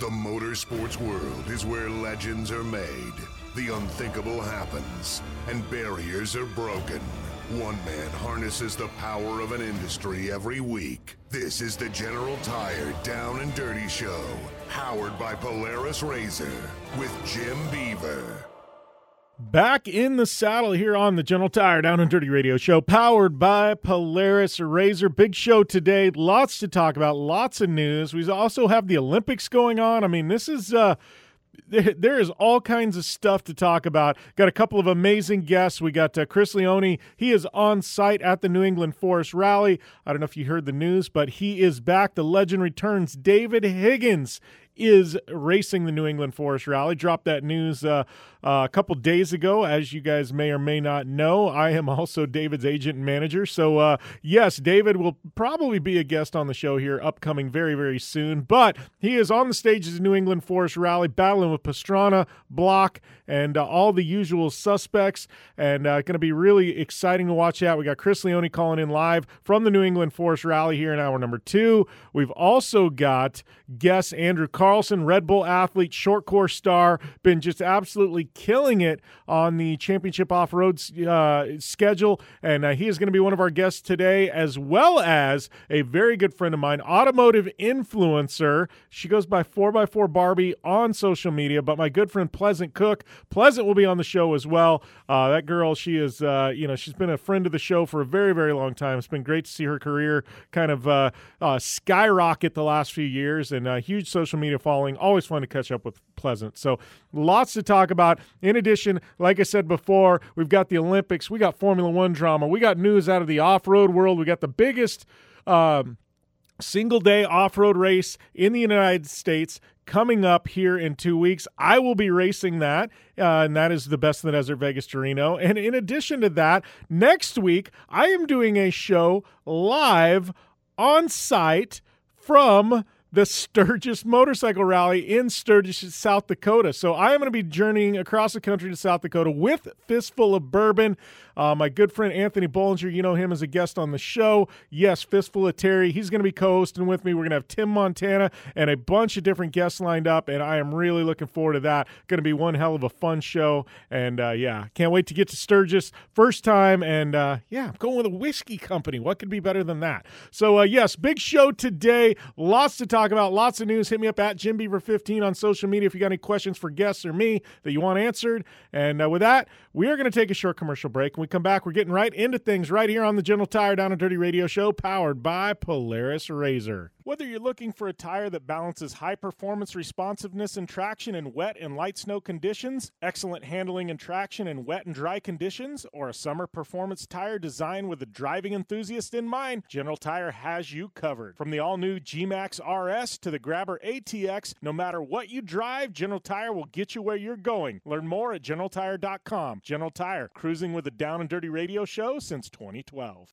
The motorsports world is where legends are made, the unthinkable happens, and barriers are broken. One man harnesses the power of an industry every week. This is the General Tire Down and Dirty Show, powered by Polaris Razor, with Jim Beaver. Back in the saddle here on the General Tire Down and Dirty Radio Show, powered by Polaris Razor. Big show today. Lots to talk about, lots of news. We also have the Olympics going on. I mean, this is. Uh, there is all kinds of stuff to talk about. Got a couple of amazing guests. We got uh, Chris Leone. He is on site at the New England Forest Rally. I don't know if you heard the news, but he is back. The legend returns. David Higgins is racing the New England Forest Rally. Dropped that news uh, uh, a couple days ago. As you guys may or may not know, I am also David's agent and manager. So, uh, yes, David will probably be a guest on the show here upcoming very, very soon. But he is on the stages of New England Forest Rally, battling with Pastrana, Block, and uh, all the usual suspects. And uh, going to be really exciting to watch out. We got Chris Leone calling in live from the New England Forest Rally here in hour number two. We've also got guest Andrew Carlson, Red Bull athlete, short course star, been just absolutely killing it on the championship off road uh, schedule. And uh, he is going to be one of our guests today, as well as a very good friend of mine, automotive influencer. She goes by 4x4 Barbie on social media, but my good friend Pleasant Cook. Pleasant will be on the show as well. Uh, that girl, she is, uh, you know, she's been a friend of the show for a very, very long time. It's been great to see her career kind of uh, uh, skyrocket the last few years and a huge social media following. Always fun to catch up with Pleasant. So lots to talk about. In addition, like I said before, we've got the Olympics, we got Formula One drama, we got news out of the off road world, we got the biggest. Um, single day off road race in the United States coming up here in two weeks. I will be racing that, uh, and that is the best in the desert Vegas to Reno. And in addition to that, next week I am doing a show live on site from the Sturgis Motorcycle Rally in Sturgis, South Dakota. So I am going to be journeying across the country to South Dakota with Fistful of Bourbon. Uh, my good friend Anthony Bollinger, you know him as a guest on the show. Yes, Fistful of Terry. He's going to be co hosting with me. We're going to have Tim Montana and a bunch of different guests lined up, and I am really looking forward to that. Going to be one hell of a fun show. And uh, yeah, can't wait to get to Sturgis. First time, and uh, yeah, I'm going with a whiskey company. What could be better than that? So, uh, yes, big show today. Lots to talk about, lots of news. Hit me up at Jim Beaver 15 on social media if you got any questions for guests or me that you want answered. And uh, with that, we are going to take a short commercial break. When we come back, we're getting right into things right here on the General Tire Down and Dirty Radio Show, powered by Polaris Razor. Whether you're looking for a tire that balances high performance responsiveness and traction in wet and light snow conditions, excellent handling and traction in wet and dry conditions, or a summer performance tire designed with the driving enthusiast in mind, General Tire has you covered. From the all new G Max RS to the Grabber ATX, no matter what you drive, General Tire will get you where you're going. Learn more at generaltire.com. General Tire, cruising with a down and dirty radio show since 2012.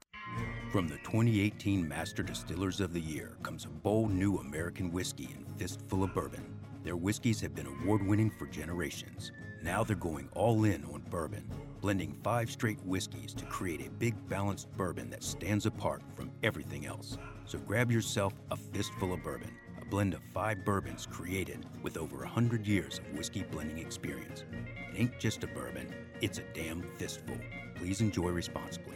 From the 2018 Master Distillers of the Year comes a bold new American whiskey and fistful of bourbon. Their whiskeys have been award winning for generations. Now they're going all in on bourbon, blending five straight whiskeys to create a big balanced bourbon that stands apart from everything else. So grab yourself a fistful of bourbon, a blend of five bourbons created with over 100 years of whiskey blending experience. It ain't just a bourbon, it's a damn fistful. Please enjoy responsibly.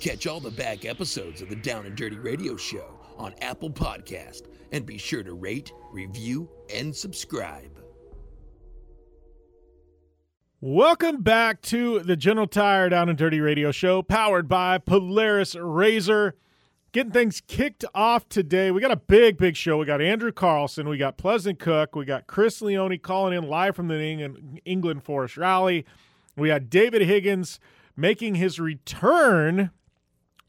Catch all the back episodes of the Down and Dirty Radio Show on Apple Podcast and be sure to rate, review, and subscribe. Welcome back to the General Tire Down and Dirty Radio Show, powered by Polaris Razor. Getting things kicked off today. We got a big, big show. We got Andrew Carlson, we got Pleasant Cook, we got Chris Leone calling in live from the England, Forest Rally. We had David Higgins making his return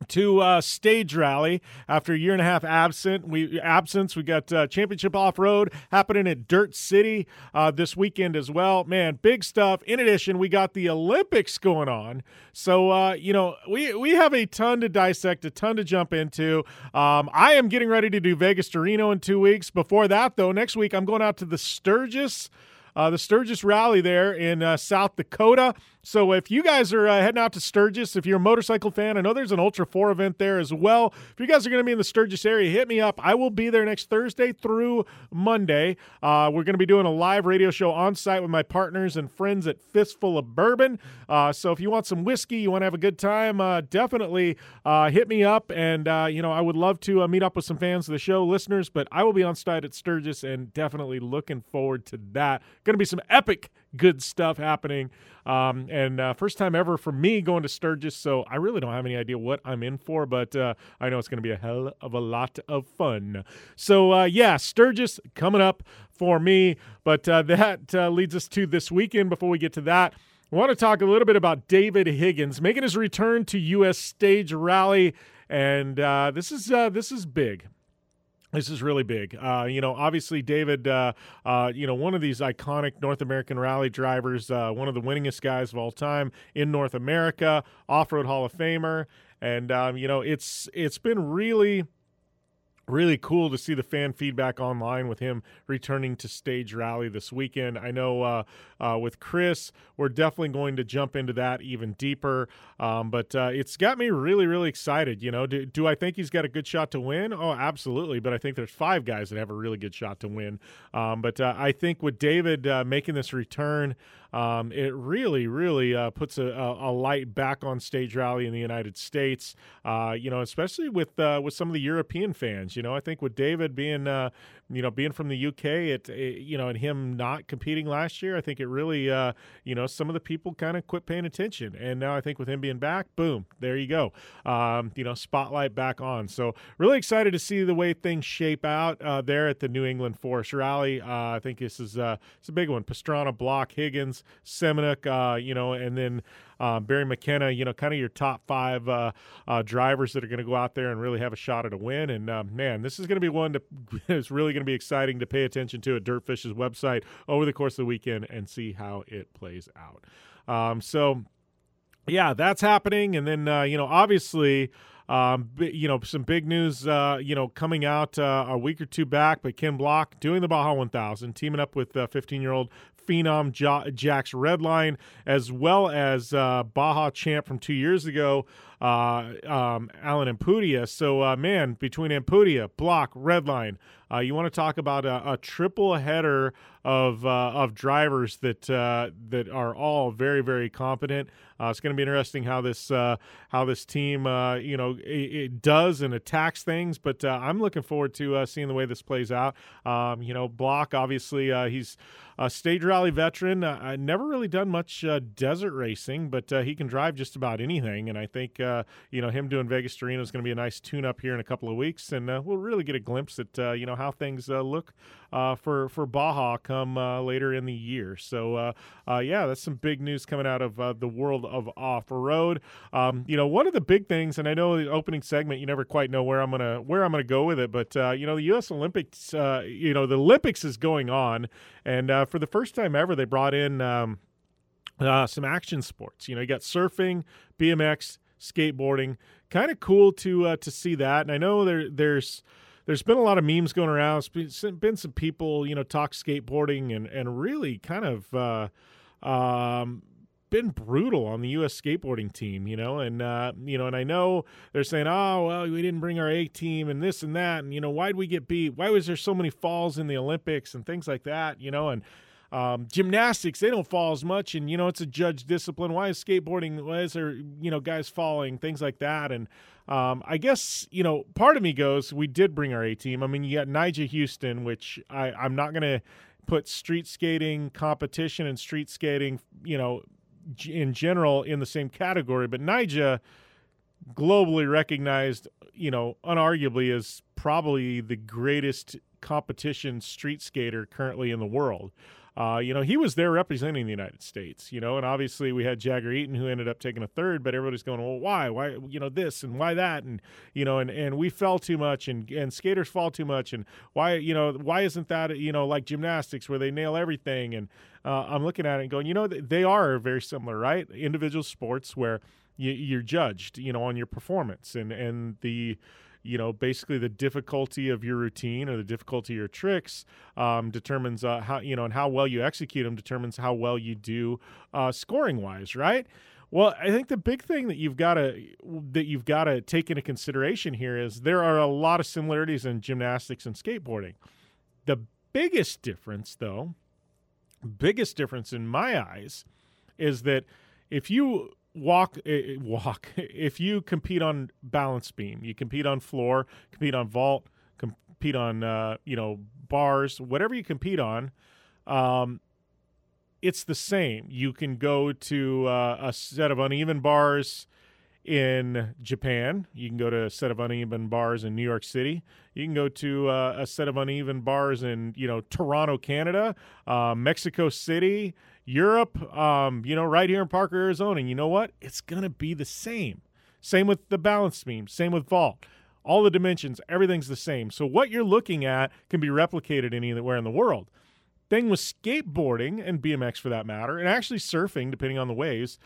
to uh, stage rally after a year and a half absent. We absence. We got uh, championship off road happening at Dirt City uh, this weekend as well. Man, big stuff. In addition, we got the Olympics going on. So uh, you know we we have a ton to dissect, a ton to jump into. Um, I am getting ready to do Vegas to Reno in two weeks. Before that, though, next week I'm going out to the Sturgis. Uh, the Sturgis Rally there in uh, South Dakota. So if you guys are uh, heading out to Sturgis, if you're a motorcycle fan, I know there's an Ultra 4 event there as well. If you guys are going to be in the Sturgis area, hit me up. I will be there next Thursday through Monday. Uh, we're going to be doing a live radio show on site with my partners and friends at Fistful of Bourbon. Uh, so if you want some whiskey, you want to have a good time, uh, definitely uh, hit me up. And, uh, you know, I would love to meet up with some fans of the show, listeners, but I will be on site at Sturgis and definitely looking forward to that. Going to be some epic good stuff happening. Um, and uh, first time ever for me going to Sturgis, so I really don't have any idea what I'm in for, but uh, I know it's going to be a hell of a lot of fun. So, uh, yeah, Sturgis coming up for me, but uh, that uh, leads us to this weekend. Before we get to that, I want to talk a little bit about David Higgins making his return to U.S. Stage Rally, and uh, this is this is big. This is really big. Uh, you know, obviously, David, uh, uh, you know, one of these iconic North American rally drivers, uh, one of the winningest guys of all time in North America, off road Hall of Famer. And, um, you know, it's it's been really really cool to see the fan feedback online with him returning to stage rally this weekend. I know uh, uh, with Chris, we're definitely going to jump into that even deeper. Um, but uh, it's got me really, really excited. You know, do, do, I think he's got a good shot to win? Oh, absolutely. But I think there's five guys that have a really good shot to win. Um, but uh, I think with David uh, making this return, um, it really, really uh, puts a, a, light back on stage rally in the United States. You know, especially with with some of the European fans. You know, I think with David being uh, you know, being from the UK, it, it, you know, and him not competing last year, I think it really, uh, you know, some of the people kind of quit paying attention. And now I think with him being back, boom, there you go. Um, you know, spotlight back on. So really excited to see the way things shape out uh, there at the New England Forest Rally. Uh, I think this is uh, it's a big one. Pastrana, Block, Higgins, Semenuk, uh, you know, and then Um, Barry McKenna, you know, kind of your top five uh, uh, drivers that are going to go out there and really have a shot at a win. And uh, man, this is going to be one that is really going to be exciting to pay attention to at Dirtfish's website over the course of the weekend and see how it plays out. Um, so, yeah, that's happening. And then, uh, you know, obviously, um, you know, some big news, uh, you know, coming out uh, a week or two back, but Ken Block doing the Baja 1000, teaming up with 15 year old phenom jo- Jax Redline, as well as uh, Baja champ from two years ago, uh, um, Alan Ampudia. So, uh, man, between Ampudia, Block, Redline, uh, you want to talk about a, a triple header of uh, of drivers that uh, that are all very very competent. Uh, it's going to be interesting how this how this team you know it, it, does and attacks things. But I'm looking forward to seeing the way this plays out. Um, you know, Block obviously he's a stage rally veteran. Uh, never really done much desert racing, but he can drive just about anything. And I think uh, you know him doing Vegas to is going to be a nice tune-up here in a couple of weeks, and uh, we'll really get a glimpse at uh, you know how things look for for Baja come later in the year. So yeah, that's some big news coming out of the world of off-road. Um, you know, one of the big things, and I know the opening segment, you never quite know where I'm gonna where I'm gonna go with it, but you know, the U.S. Olympics, you know, the Olympics is going on, and for the first time ever, they brought in um, uh, some action sports. You know, you got surfing, BMX, skateboarding. Kind of cool to uh, to see that. And I know there there's there's been a lot of memes going around. It's been some people, you know, talk skateboarding and and really kind of uh, um, been brutal on the U.S. skateboarding team, you know, and uh, you know, and I know they're saying, "Oh, well, we didn't bring our A team and this and that, and you know, why'd we get beat? Why was there so many falls in the Olympics and things like that?" You know, and um, gymnastics they don't fall as much, and you know, it's a judge discipline. Why is skateboarding? Why is there you know guys falling? Things like that, and um, I guess you know, part of me goes, we did bring our A team. I mean, you got Nyjah Huston, which I, I'm not going to put street skating competition and street skating, you know, in general in the same category, but Nyjah globally recognized, you know, unarguably as probably the greatest competition street skater currently in the world. Uh, you know, he was there representing the United States, you know, and obviously we had Jagger Eaton who ended up taking a third, but everybody's going, well, why? Why, you know, this and why that? And, you know, and, and we fell too much and, and skaters fall too much. And why, you know, why isn't that, you know, like gymnastics where they nail everything? And uh, I'm looking at it and going, you know, they are very similar, right? Individual sports where you, you're judged, you know, on your performance and, and the, you know, basically the difficulty of your routine or the difficulty of your tricks um, determines uh, how, you know, and how well you execute them determines how well you do uh, scoring wise, right? Well, I think the big thing that you've got to that you've got to take into consideration here is there are a lot of similarities in gymnastics and skateboarding. The biggest difference, though, biggest difference in my eyes, is that if you walk uh, walk if you compete on balance beam you compete on floor compete on vault compete on uh, you know bars whatever you compete on um, it's the same you can go to uh, a set of uneven bars in Japan. You can go to a set of uneven bars in New York City. You can go to uh, a set of uneven bars in you know Toronto, Canada, uh, Mexico City, Europe, um, you know, right here in Parker, Arizona. You know what? It's going to be the same. Same with the balance beam, same with vault. All the dimensions, everything's the same. So what you're looking at can be replicated anywhere in the world. Thing with skateboarding and BMX for that matter, and actually surfing, depending on the waves,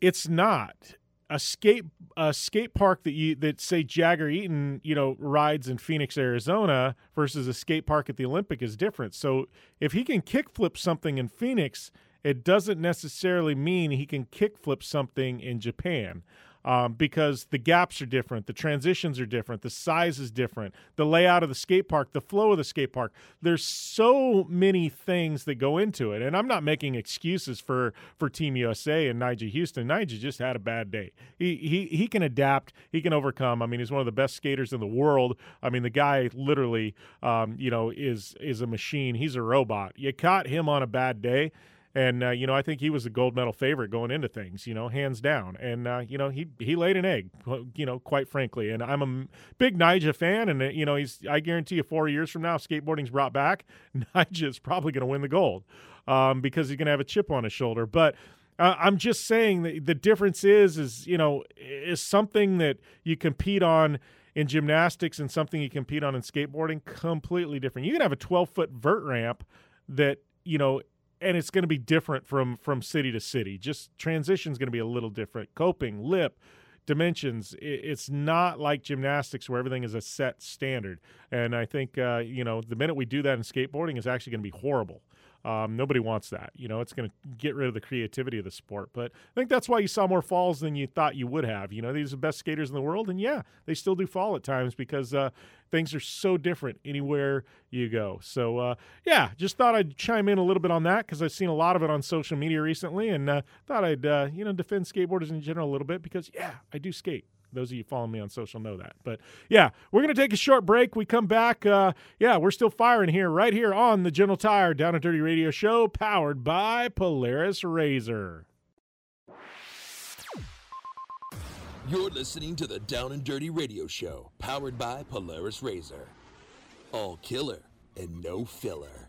it's not a skate a skate park that you that say Jagger Eaton you know rides in Phoenix, Arizona versus a skate park at the Olympic is different. So if he can kickflip something in Phoenix, it doesn't necessarily mean he can kickflip something in Japan um, because the gaps are different, the transitions are different, the size is different, the layout of the skate park, the flow of the skate park. There's so many things that go into it, and I'm not making excuses for for Team USA and Nyjah Huston. Nyjah just had a bad day. He he he can adapt. He can overcome. I mean, he's one of the best skaters in the world. I mean, the guy literally, um, you know, is is a machine. He's a robot. You caught him on a bad day and uh, you know, I think he was a gold medal favorite going into things, you know, hands down. And uh, you know, he he laid an egg, you know, quite frankly. And I'm a big Nyjah fan, and uh, you know, he's I guarantee you, four years from now, skateboarding's brought back, Nyjah's probably going to win the gold um, because he's going to have a chip on his shoulder. But Uh, I'm just saying that the difference is, is you know, is something that you compete on in gymnastics and something you compete on in skateboarding completely different. You can have a 12 foot vert ramp that you know, and it's going to be different from from city to city. Just transition is going to be a little different. Coping, lip, dimensions. It's not like gymnastics where everything is a set standard. And I think uh, you know the minute we do that in skateboarding is actually going to be horrible. Um, nobody wants that. You know, it's going to get rid of the creativity of the sport. But I think that's why you saw more falls than you thought you would have. You know, these are the best skaters in the world, and yeah, they still do fall at times because uh, things are so different anywhere you go. So uh, yeah, just thought I'd chime in a little bit on that because I've seen a lot of it on social media recently, and uh, thought I'd uh, you know defend skateboarders in general a little bit because yeah, I do skate. Those of you following me on social know that. But yeah, we're going to take a short break. We come back. Uh, yeah, we're still firing here, right here on the General Tire Down and Dirty Radio Show, powered by Polaris Razor. You're listening to the Down and Dirty Radio Show, powered by Polaris Razor. All killer and no filler.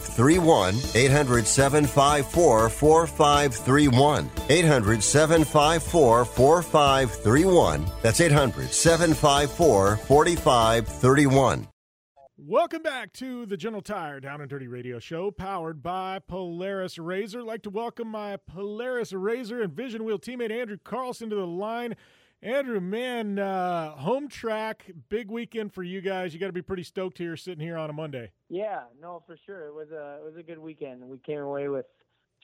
4531. 800 754 4531. 800 754 4531. That's 800 754 4531. Welcome back to the General Tire Down and Dirty Radio Show, powered by Polaris Razor. I'd like to welcome my Polaris Razor and Vision Wheel teammate Andrew Carlson to the line. Andrew, man, uh, home track, big weekend for you guys. You got to be pretty stoked here, sitting here on a Monday. Yeah, no, for sure. It was a it was a good weekend. We came away with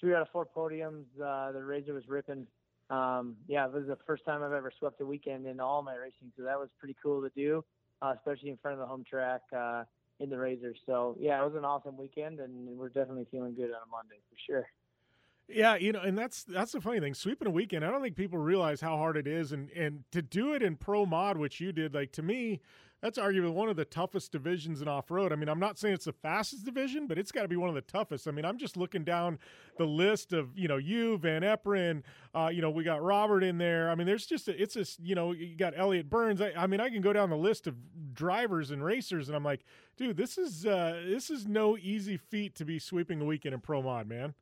three out of four podiums. Uh, the Razor was ripping. Um, yeah, it was the first time I've ever swept a weekend in all my racing, so that was pretty cool to do uh, especially in front of the home track uh, in the razor. So yeah, it was an awesome weekend, and we're definitely feeling good on a Monday for sure. Yeah, you know, and that's that's the funny thing. Sweeping a weekend, I don't think people realize how hard it is, and and to do it in pro mod, which you did, like to me, that's arguably one of the toughest divisions in off road. I mean, I'm not saying it's the fastest division, but it's got to be one of the toughest. I mean, I'm just looking down the list of you know you, Van Eperen, uh, you know we got Robert in there. I mean, there's just a, it's a you know you got Elliot Burns. I, I, mean, I can go down the list of drivers and racers, and I'm like, dude, this is uh, this is no easy feat to be sweeping a weekend in pro mod, man.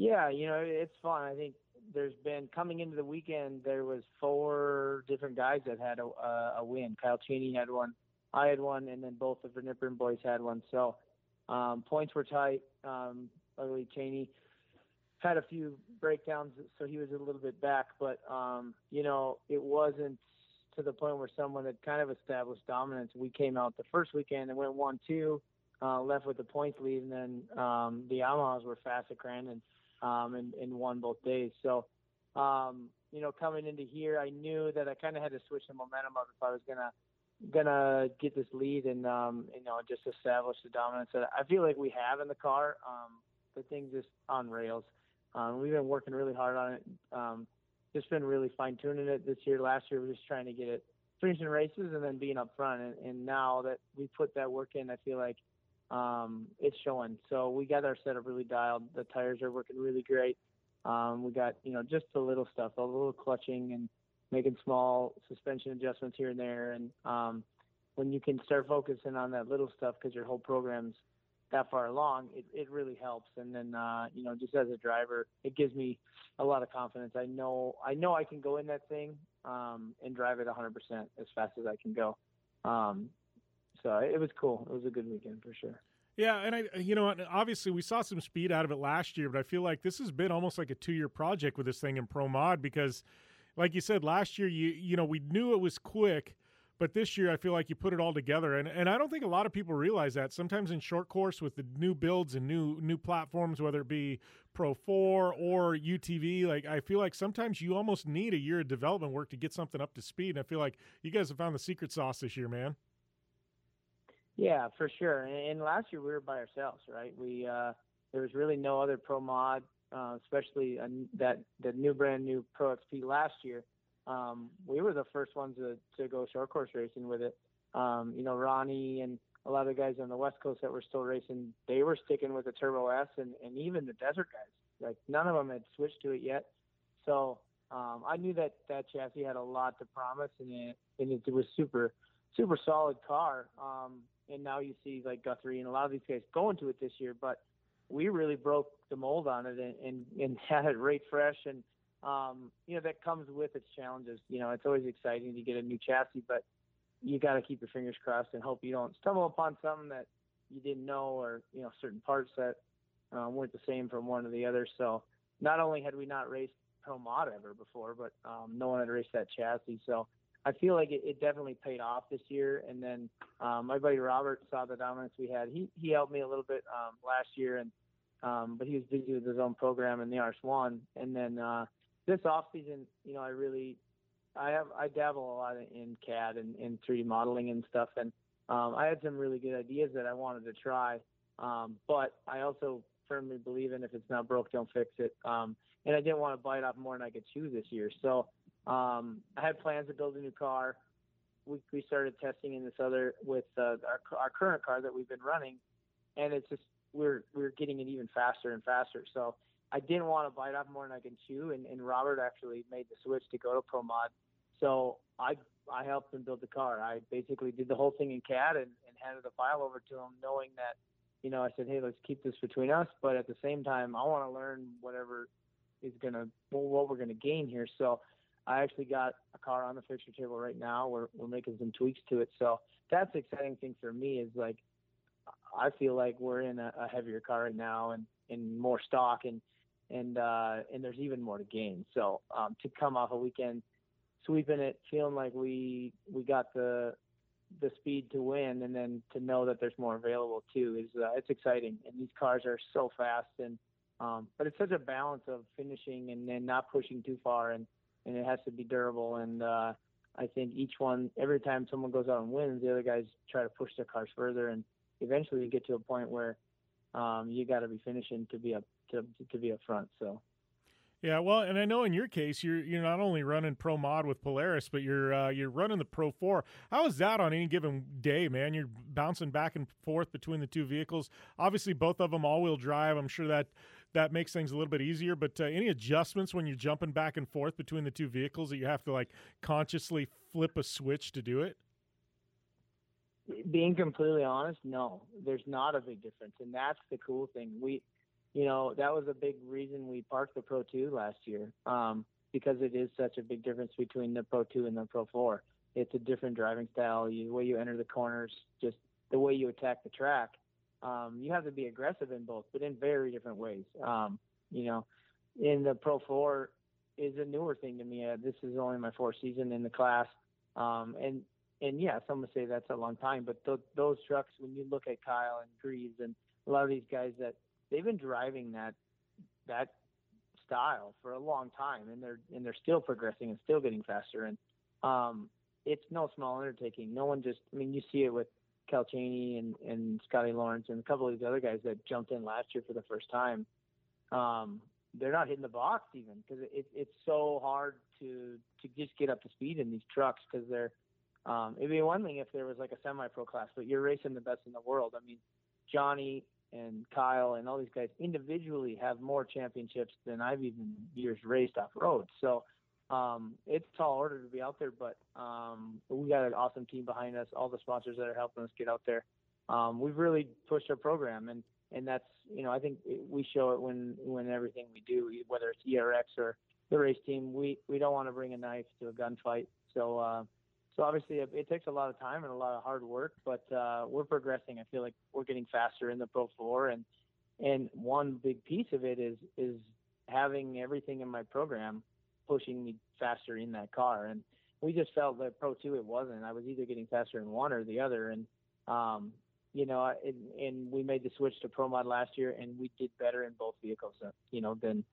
Yeah, you know, it's fun. I think there's been coming into the weekend, there was four different guys that had a, uh, a win. Kyle Cheney had one, I had one, and then both the Nippon boys had one. So um, points were tight. Um, luckily, Cheney had a few breakdowns, so he was a little bit back. But um, you know, it wasn't to the point where someone had kind of established dominance. We came out the first weekend and went one two, uh, left with the points lead, and then um, the Yamahas were fast at Crandon um, and, and won both days. So, um, you know, coming into here, I knew that I kind of had to switch the momentum up if I was gonna gonna get this lead and um, you know just establish the dominance that I feel like we have in the car. Um, the thing's just on rails. Um, we've been working really hard on it. Um, just been really fine tuning it this year. Last year we were just trying to get it finishing races and then being up front. And, and now that we put that work in, I feel like um, it's showing. So we got our setup really dialed. The tires are working really great. Um, we got you know just the little stuff, a little clutching and making small suspension adjustments here and there. And um, when you can start focusing on that little stuff because your whole program's that far along, it, it really helps. And then uh, you know just as a driver, it gives me a lot of confidence. I know I know I can go in that thing um, and drive it 100% as fast as I can go. Um, so it was cool. It was a good weekend for sure. Yeah, and I, you know, obviously we saw some speed out of it last year, but I feel like this has been almost like a two-year project with this thing in Pro Mod because, like you said, last year you, you know, we knew it was quick, but this year I feel like you put it all together, and and I don't think a lot of people realize that. Sometimes in short course with the new builds and new new platforms, whether it be Pro Four or UTV, like I feel like sometimes you almost need a year of development work to get something up to speed. And I feel like you guys have found the secret sauce this year, man. Yeah, for sure. And, last year we were by ourselves, right? We uh, there was really no other pro mod, uh, especially a, that that new brand new Pro XP last year. Um, we were the first ones to, to go short course racing with it. Um, you know, Ronnie and a lot of the guys on the West Coast that were still racing, they were sticking with the Turbo S, and, and even the Desert guys. Like none of them had switched to it yet. So um, I knew that that chassis had a lot to promise, and it and it was super super solid car. Um, and now you see like Guthrie and a lot of these guys going to it this year. But we really broke the mold on it and and, and had it right fresh and um, you know that comes with its challenges. You know, it's always exciting to get a new chassis, but you got to keep your fingers crossed and hope you don't stumble upon something that you didn't know or you know certain parts that um, weren't the same from one to the other. So not only had we not raced Pro Mod ever before, but um, no one had raced that chassis. So I feel like it, it definitely paid off this year. And then um, my buddy Robert saw the dominance we had. He he helped me a little bit um, last year, and um, but he was busy with his own program in the RS1. And then uh, this off season, you know, I really I have I dabble a lot in CAD and, and 3D modeling and stuff, and um, I had some really good ideas that I wanted to try. Um, but I also firmly believe in if it's not broke, don't fix it. Um, and I didn't want to bite off more than I could chew this year. So um, I had plans to build a new car. We, we started testing in this other with uh, our, our current car that we've been running, and it's just we're we're getting it even faster and faster. So I didn't want to bite off more than I can chew, and, and Robert actually made the switch to go to Pro Mod. So I I helped him build the car. I basically did the whole thing in CAD and, and handed the file over to him, knowing that you know I said, hey, let's keep this between us, but at the same time, I want to learn whatever is gonna what we're gonna gain here. So I actually got a car on the fixture table right now. We're we're making some tweaks to it. So that's the exciting thing for me is like I feel like we're in a, a heavier car right now and, and more stock and and uh, and there's even more to gain. So um, to come off a weekend sweeping it, feeling like we we got the the speed to win, and then to know that there's more available too is uh, it's exciting. And these cars are so fast, and um, but it's such a balance of finishing and then not pushing too far and and it has to be durable. And uh, I think each one, every time someone goes out and wins, the other guys try to push their cars further, and eventually you get to a point where um, you got to be finishing to be up to to be up front. So. Yeah, well, and I know in your case, you're you're not only running Pro Mod with Polaris, but you're uh, you're running the Pro Four. How is that on any given day, man? You're bouncing back and forth between the two vehicles. Obviously, both of them all-wheel drive. I'm sure that that makes things a little bit easier. But uh, any adjustments when you're jumping back and forth between the two vehicles that you have to like consciously flip a switch to do it? Being completely honest, no, there's not a big difference, and that's the cool thing. We you know, that was a big reason we parked the Pro 2 last year um, because it is such a big difference between the Pro 2 and the Pro 4. It's a different driving style, you, the way you enter the corners, just the way you attack the track. Um, you have to be aggressive in both, but in very different ways. Um, you know, in the Pro 4 is a newer thing to me. Uh, this is only my fourth season in the class, um, and and yeah, some would say that's a long time, but th- those trucks, when you look at Kyle and Greaves and a lot of these guys that they've been driving that that style for a long time, and they're and they're still progressing and still getting faster. And um, it's no small undertaking. No one just, I mean, you see it with Cal Chaney and and Scotty Lawrence and a couple of these other guys that jumped in last year for the first time. Um, they're not hitting the box even because it, it's so hard to to just get up to speed in these trucks because they're um, it'd be one thing if there was like a semi-pro class, but you're racing the best in the world. I mean, Johnny and Kyle and all these guys individually have more championships than I've even years raced off road. So um, it's tall order to be out there, but um, we got an awesome team behind us. All the sponsors that are helping us get out there. Um, we've really pushed our program, and and that's you know I think we show it when when everything we do, whether it's ERX or the race team, we we don't want to bring a knife to a gunfight. So uh, so obviously it, it, takes a lot of time and a lot of hard work, but uh, we're progressing. I feel like we're getting faster in the Pro 4, and and one big piece of it is is having everything in my program pushing me faster in that car. And we just felt that Pro 2 it wasn't. I was either getting faster in one or the other, and um, you know, and, and we made the switch to Pro Mod last year, and we did better in both vehicles, uh, you know, than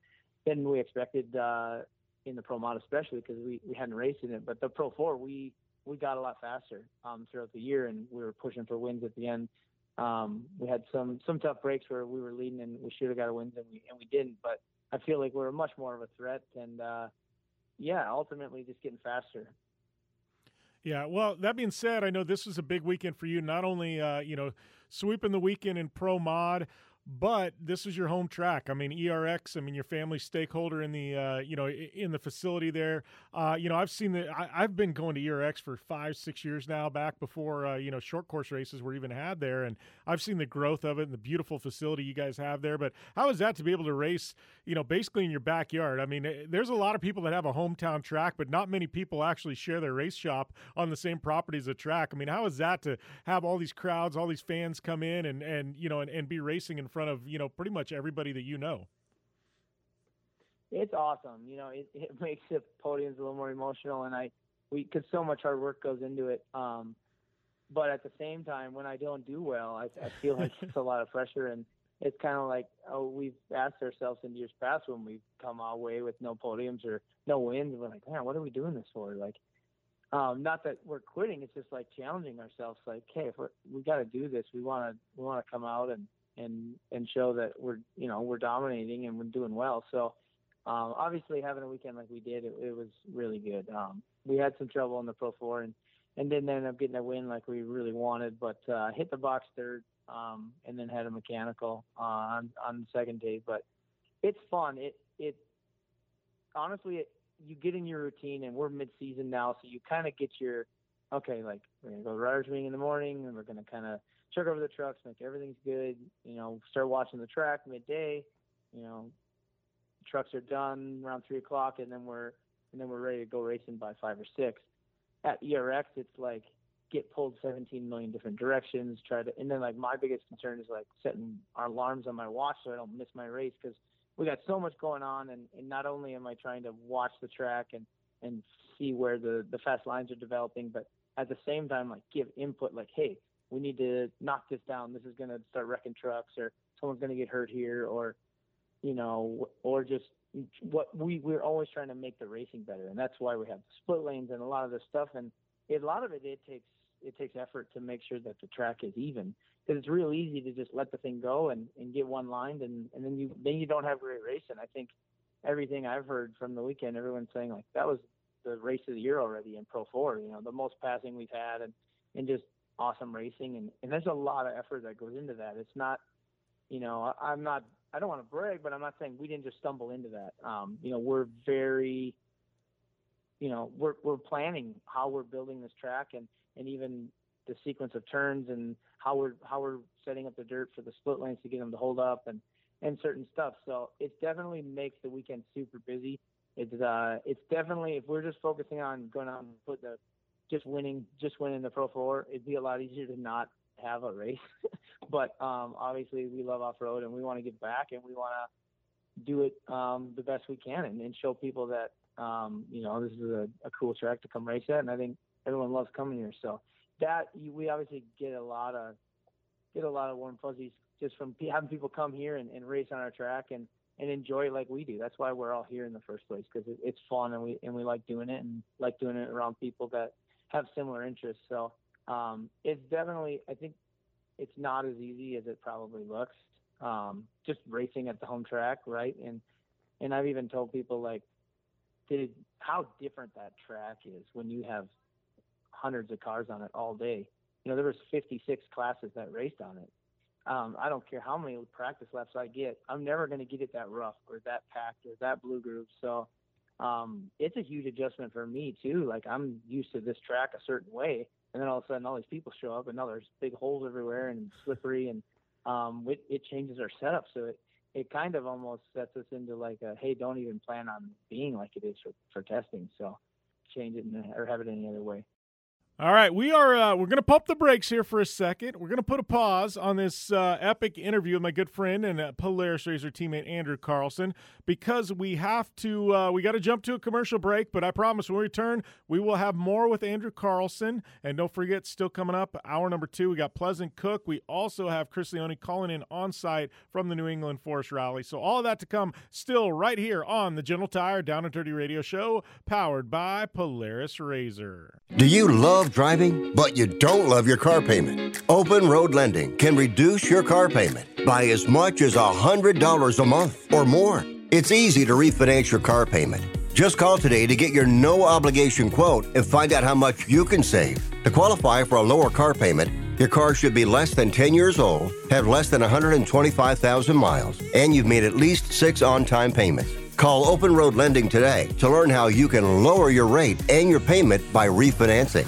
than we expected uh, in the Pro Mod, especially because we we hadn't raced in it. But the Pro 4 we we got a lot faster um, throughout the year, and we were pushing for wins at the end. Um, we had some some tough breaks where we were leading and we should have got a win, and we and we didn't. But I feel like we are much more of a threat, and uh, yeah, ultimately just getting faster. Yeah, well, that being said, I know this was a big weekend for you. Not only uh, you know sweeping the weekend in pro mod, but this is your home track. I mean, ERX. I mean, your family stakeholder in the uh, you know in the facility there. Uh, you know, I've seen that. I, have been going to ERX for five, six years now. Back before uh, you know short course races were even had there, and I've seen the growth of it and the beautiful facility you guys have there. But how is that to be able to race? You know, basically in your backyard. I mean, eh, there's a lot of people that have a hometown track, but not many people actually share their race shop on the same property as a track. I mean, how is that to have all these crowds, all these fans come in and and you know and, and be racing in front of you know pretty much everybody that you know. It's awesome. You know, it, it makes the podiums a little more emotional, and I we because so much hard work goes into it. Um, but at the same time, when I don't do well, I, I feel like it's a lot of pressure, and it's kind of like oh, we've asked ourselves in years past when we've come our way with no podiums or no wins, we're like, man, what are we doing this for? Like, um, not that we're quitting; it's just like challenging ourselves. Like, hey, if we're, we got to do this, we want to we want to come out and and and show that we're you know we're dominating and we're doing well. So um, obviously having a weekend like we did, it, it was really good. Um, we had some trouble in the Pro Four and and didn't end up getting a win like we really wanted, but uh, hit the box third um, and then had a mechanical uh, on on the second day. But it's fun. It it honestly it, you get in your routine and we're mid season now, so you kind of get your okay, like we're gonna go riders meeting in the morning and we're gonna kind of check over the trucks, make everything's good. You know, start watching the track midday. You know, trucks are done around three o'clock, and then we're and then we're ready to go racing by five or six. At ERX, it's like get pulled 17 million different directions. Try to, and then like my biggest concern is like setting our alarms on my watch so I don't miss my race because we got so much going on, and, and not only am I trying to watch the track and and see where the the fast lines are developing, but at the same time like give input like, hey, we need to knock this down. This is going to start wrecking trucks, or someone's going to get hurt here, or you know, or just what we we're always trying to make the racing better, and that's why we have the split lanes and a lot of this stuff. And a lot of it it takes it takes effort to make sure that the track is even because it's real easy to just let the thing go and, and get one lined and, and then you then you don't have great racing. I think everything I've heard from the weekend, everyone's saying like that was the race of the year already in Pro Four. You know, the most passing we've had and and just awesome racing and and there's a lot of effort that goes into that. It's not, you know, I'm not I don't want to brag, but I'm not saying we didn't just stumble into that. Um, you know, we're very you know, we're we're planning how we're building this track and and even the sequence of turns and how we're how we're setting up the dirt for the split lanes to get them to hold up and and certain stuff. So it definitely makes the weekend super busy. It's uh it's definitely if we're just focusing on going out and put the just winning just winning the Pro Four, it'd be a lot easier to not have a race. but um obviously we love off road and we want to get back and we want to do it um the best we can and, and show people that um, you know, this is a, a cool track to come race at, and I think everyone loves coming here. So that we obviously get a lot of get a lot of warm fuzzies just from having people come here and, and race on our track and and enjoy it like we do. That's why we're all here in the first place because it, it's fun and we and we like doing it and like doing it around people that have similar interests. So um, it's definitely I think it's not as easy as it probably looks. Um, just racing at the home track, right? And and I've even told people like did how different that track is when you have hundreds of cars on it all day. You know, there was 56 classes that raced on it. Um, I don't care how many practice laps I get. I'm never going to get it that rough or that packed or that blue groove. So um, it's a huge adjustment for me too. Like I'm used to this track a certain way, and then all of a sudden all these people show up, and now there's big holes everywhere and slippery, and um, it, it changes our setup. So it, it kind of almost sets us into like a hey, don't even plan on being like it is for, for testing. So change it or have it any other way. All right, we are uh, we're going to pump the brakes here for a second. We're going to put a pause on this uh, epic interview with my good friend and uh, Polaris RZR teammate Andrew Carlson because we have to uh, we got to jump to a commercial break. But I promise when we return, we will have more with Andrew Carlson. And don't forget, still coming up, hour number two, we got Pleasant Cook. We also have Chris Leone calling in on site from the New England Forest Rally. So all that to come still right here on the General Tire Down and Dirty Radio Show, powered by Polaris RZR. Do you love driving, but you don't love your car payment? Open Road Lending can reduce your car payment by as much as $100 a month or more. It's easy to refinance your car payment. Just call today to get your no obligation quote and find out how much you can save. To qualify for a lower car payment, your car should be less than 10 years old, have less than 125,000 miles, and you've made at least six on time payments. Call Open Road Lending today to learn how you can lower your rate and your payment by refinancing.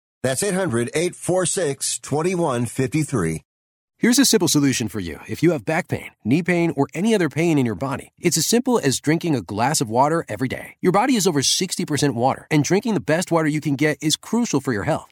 That's 800 846 2153. Here's a simple solution for you if you have back pain, knee pain, or any other pain in your body. It's as simple as drinking a glass of water every day. Your body is over 60% water, and drinking the best water you can get is crucial for your health.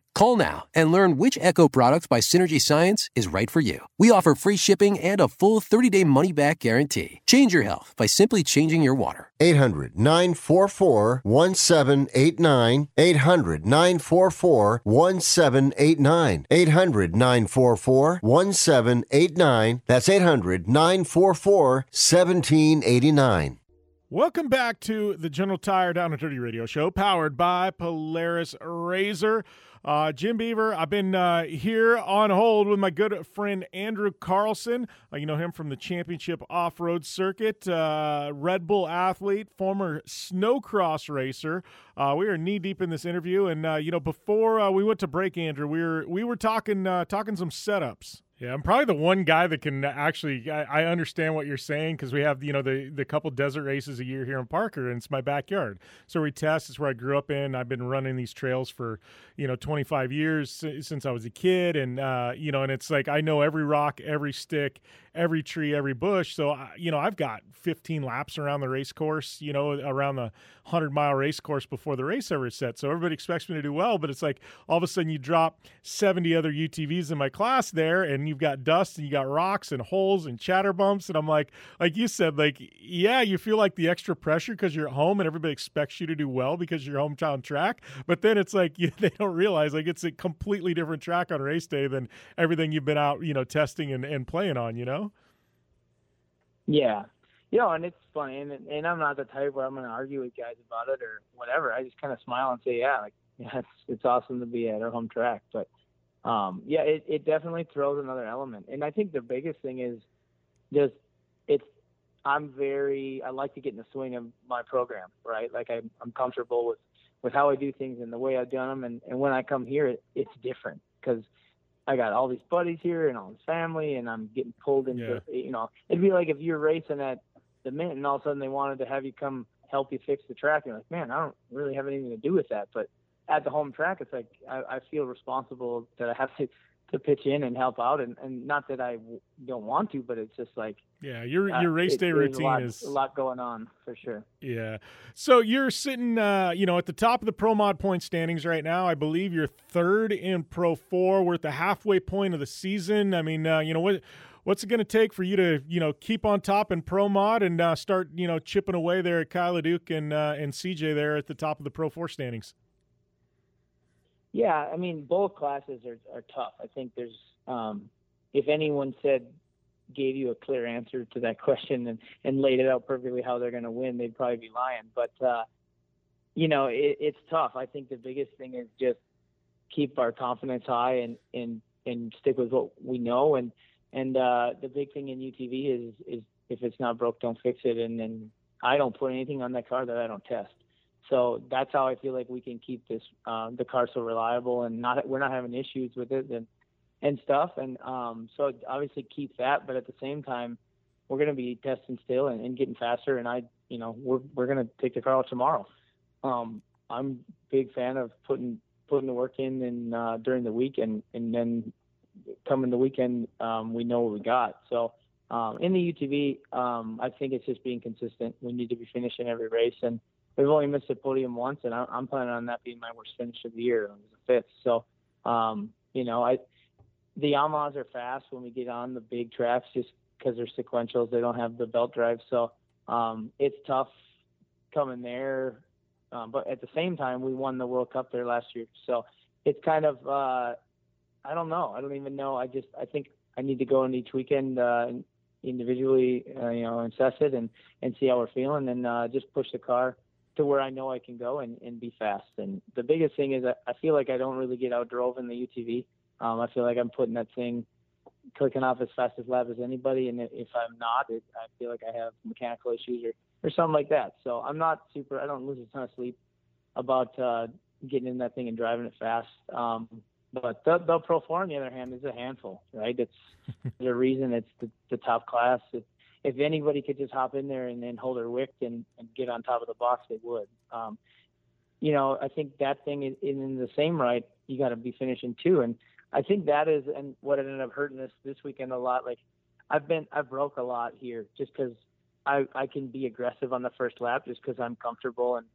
Call now and learn which Echo product by Synergy Science is right for you. We offer free shipping and a full 30 day money back guarantee. Change your health by simply changing your water. 800 944 1789. 800 944 1789. 800 944 1789. That's 800 944 1789. Welcome back to the General Tire Down and Dirty Radio Show, powered by Polaris RZR. Uh, Jim Beaver, I've been uh, here on hold with my good friend Andrew Carlson. Uh, you know him from the championship off road circuit, uh, Red Bull athlete, former snowcross racer. Uh, we are knee deep in this interview, and uh, you know before we went to break, Andrew, we were we were talking talking some setups. Yeah, I'm probably the one guy that can actually. I, I understand what you're saying because we have you know the the couple desert races a year here in Parker, and it's my backyard. So we test. It's where I grew up in. I've been running these trails for you know 25 years since I was a kid, and uh, you know, and it's like I know every rock, every stick, every tree, every bush. So you know, I've got 15 laps around the race course. You know, around the 100 mile race course before the race ever set. So everybody expects me to do well, but it's like all of a sudden you drop 70 other UTVs in my class there, and you've got dust and you got rocks and holes and chatter bumps. And I'm like, like you said, like, yeah, you feel like the extra pressure because you're at home and everybody expects you to do well because you're hometown track. But then it's like you, they don't realize like it's a completely different track on race day than everything you've been out, you know, testing and, and playing on, you know? Yeah. You know, and it's funny, and, and I'm not the type where I'm going to argue with guys about it or whatever. I just kind of smile and say, yeah, like, yeah, it's, it's awesome to be at our home track. But um, yeah, it, it definitely throws another element. And I think the biggest thing is just it's I'm very I like to get in the swing of my program, right? Like I'm I'm comfortable with with how I do things and the way I've done them. And and when I come here, it, it's different because I got all these buddies here and all this family, and I'm getting pulled into yeah. you know it'd be like if you're racing at the mint and all of a sudden they wanted to have you come help you fix the track. You're like, man, I don't really have anything to do with that, but at the home track, it's like I, I feel responsible that I have to to pitch in and help out, and, and not that I w- don't want to, but it's just like yeah, your your uh, race day it, routine a lot, is a lot going on for sure. Yeah, so you're sitting, uh, you know, at the top of the Pro Mod point standings right now. I believe you're third in Pro Four. We're at the halfway point of the season. I mean, uh, you know what what's it going to take for you to you know keep on top in pro mod and uh, start you know chipping away there at Kyle LeDuc and uh, and CJ there at the top of the Pro Four standings? Yeah, I mean, both classes are, are tough. I think there's, um, if anyone said, gave you a clear answer to that question and, and laid it out perfectly how they're going to win, they'd probably be lying. But, uh, you know, it, it's tough. I think the biggest thing is just keep our confidence high and, and, and stick with what we know. And, and, uh, the big thing in UTV is, is if it's not broke, don't fix it. And then I don't put anything on that car that I don't test. So that's how I feel like we can keep this uh, the car so reliable and not we're not having issues with it and and stuff. And um, so obviously keep that, but at the same time, we're going to be testing still and, and, getting faster. And I, you know, we're we're going to take the car out tomorrow. Um, I'm big fan of putting putting the work in and uh, during the week and and then coming the weekend, um, we know what we got. So. Um, in the UTV, um, I think it's just being consistent. We need to be finishing every race, and we've only missed a podium once, and I, am planning on that being my worst finish of the year. The fifth. So, um, you know, I the Yamahas are fast when we get on the big tracks, just because they're sequentials. They don't have the belt drive, so um, it's tough coming there. Um, but at the same time, we won the World Cup there last year, so it's kind of uh, I don't know. I don't even know. I just I think I need to go in each weekend uh, individually, uh, you know, assess it and and see how we're feeling, and uh, just push the car to where I know I can go and, and be fast. And the biggest thing is I feel like I don't really get outdrove in the UTV. Um, I feel like I'm putting that thing clicking off as fast as lap as anybody. And if I'm not, it, I feel like I have mechanical issues or, or something like that. So I'm not super, I don't lose a ton of sleep about uh, getting in that thing and driving it fast. Um, but the, the Pro 4, on the other hand, is a handful, right? It's the reason it's the, the top class. It, if anybody could just hop in there and then hold their wick and, and get on top of the box, they would. Um, you know, I think that thing is in the same right. You got to be finishing too, and I think that is and what ended up hurting us this weekend a lot. Like I've been I broke a lot here just because I I can be aggressive on the first lap just because I'm comfortable and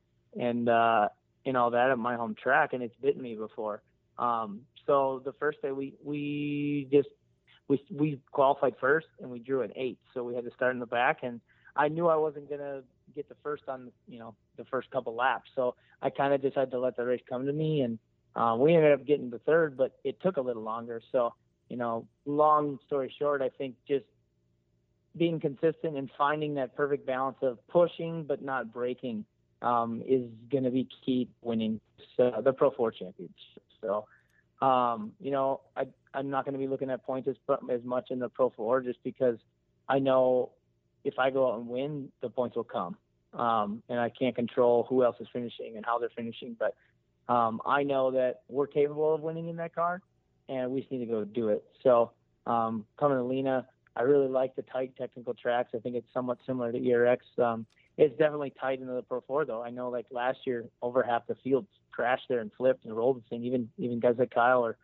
and uh, and all that at my home track, and it's bitten me before. Um, so the first day we we just we we qualified first and we drew an eight, so we had to start in the back, and I knew I wasn't gonna get the first on you know the first couple laps, so I kind of had to let the race come to me, and uh, we ended up getting the third, but it took a little longer. So you know, long story short, I think just being consistent and finding that perfect balance of pushing but not breaking um, is going to be key winning so, the Pro 4 championship. So, um, you know, I, I'm not going to be looking at points as, as much in the Pro 4 just because I know if I go out and win, the points will come. Um, and I can't control who else is finishing and how they're finishing, but um, I know that we're capable of winning in that car, and we just need to go do it. So um, coming to Lena, I really like the tight technical tracks. I think it's somewhat similar to ERX. Um, it's definitely tight into the Pro 4 though. I know like last year, over half the field crashed there and flipped and rolled the thing. Even even guys like Kyle are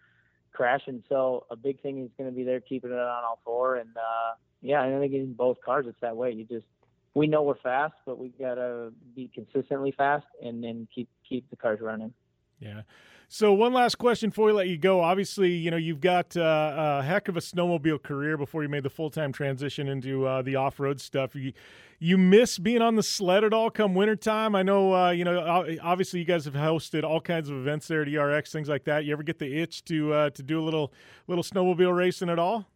crashing. So a big thing is going to be there keeping it on all four. And uh, yeah, I think in both cars it's that way. You just we know we're fast, but we gotta be consistently fast and then keep keep the cars running. Yeah. So one last question before we let you go. Obviously, you know you've got uh, a heck of a snowmobile career before you made the full time transition into uh, the off road stuff. You you miss being on the sled at all come wintertime? I know uh, you know obviously you guys have hosted all kinds of events there at ERX things like that. You ever get the itch to uh, to do a little little snowmobile racing at all?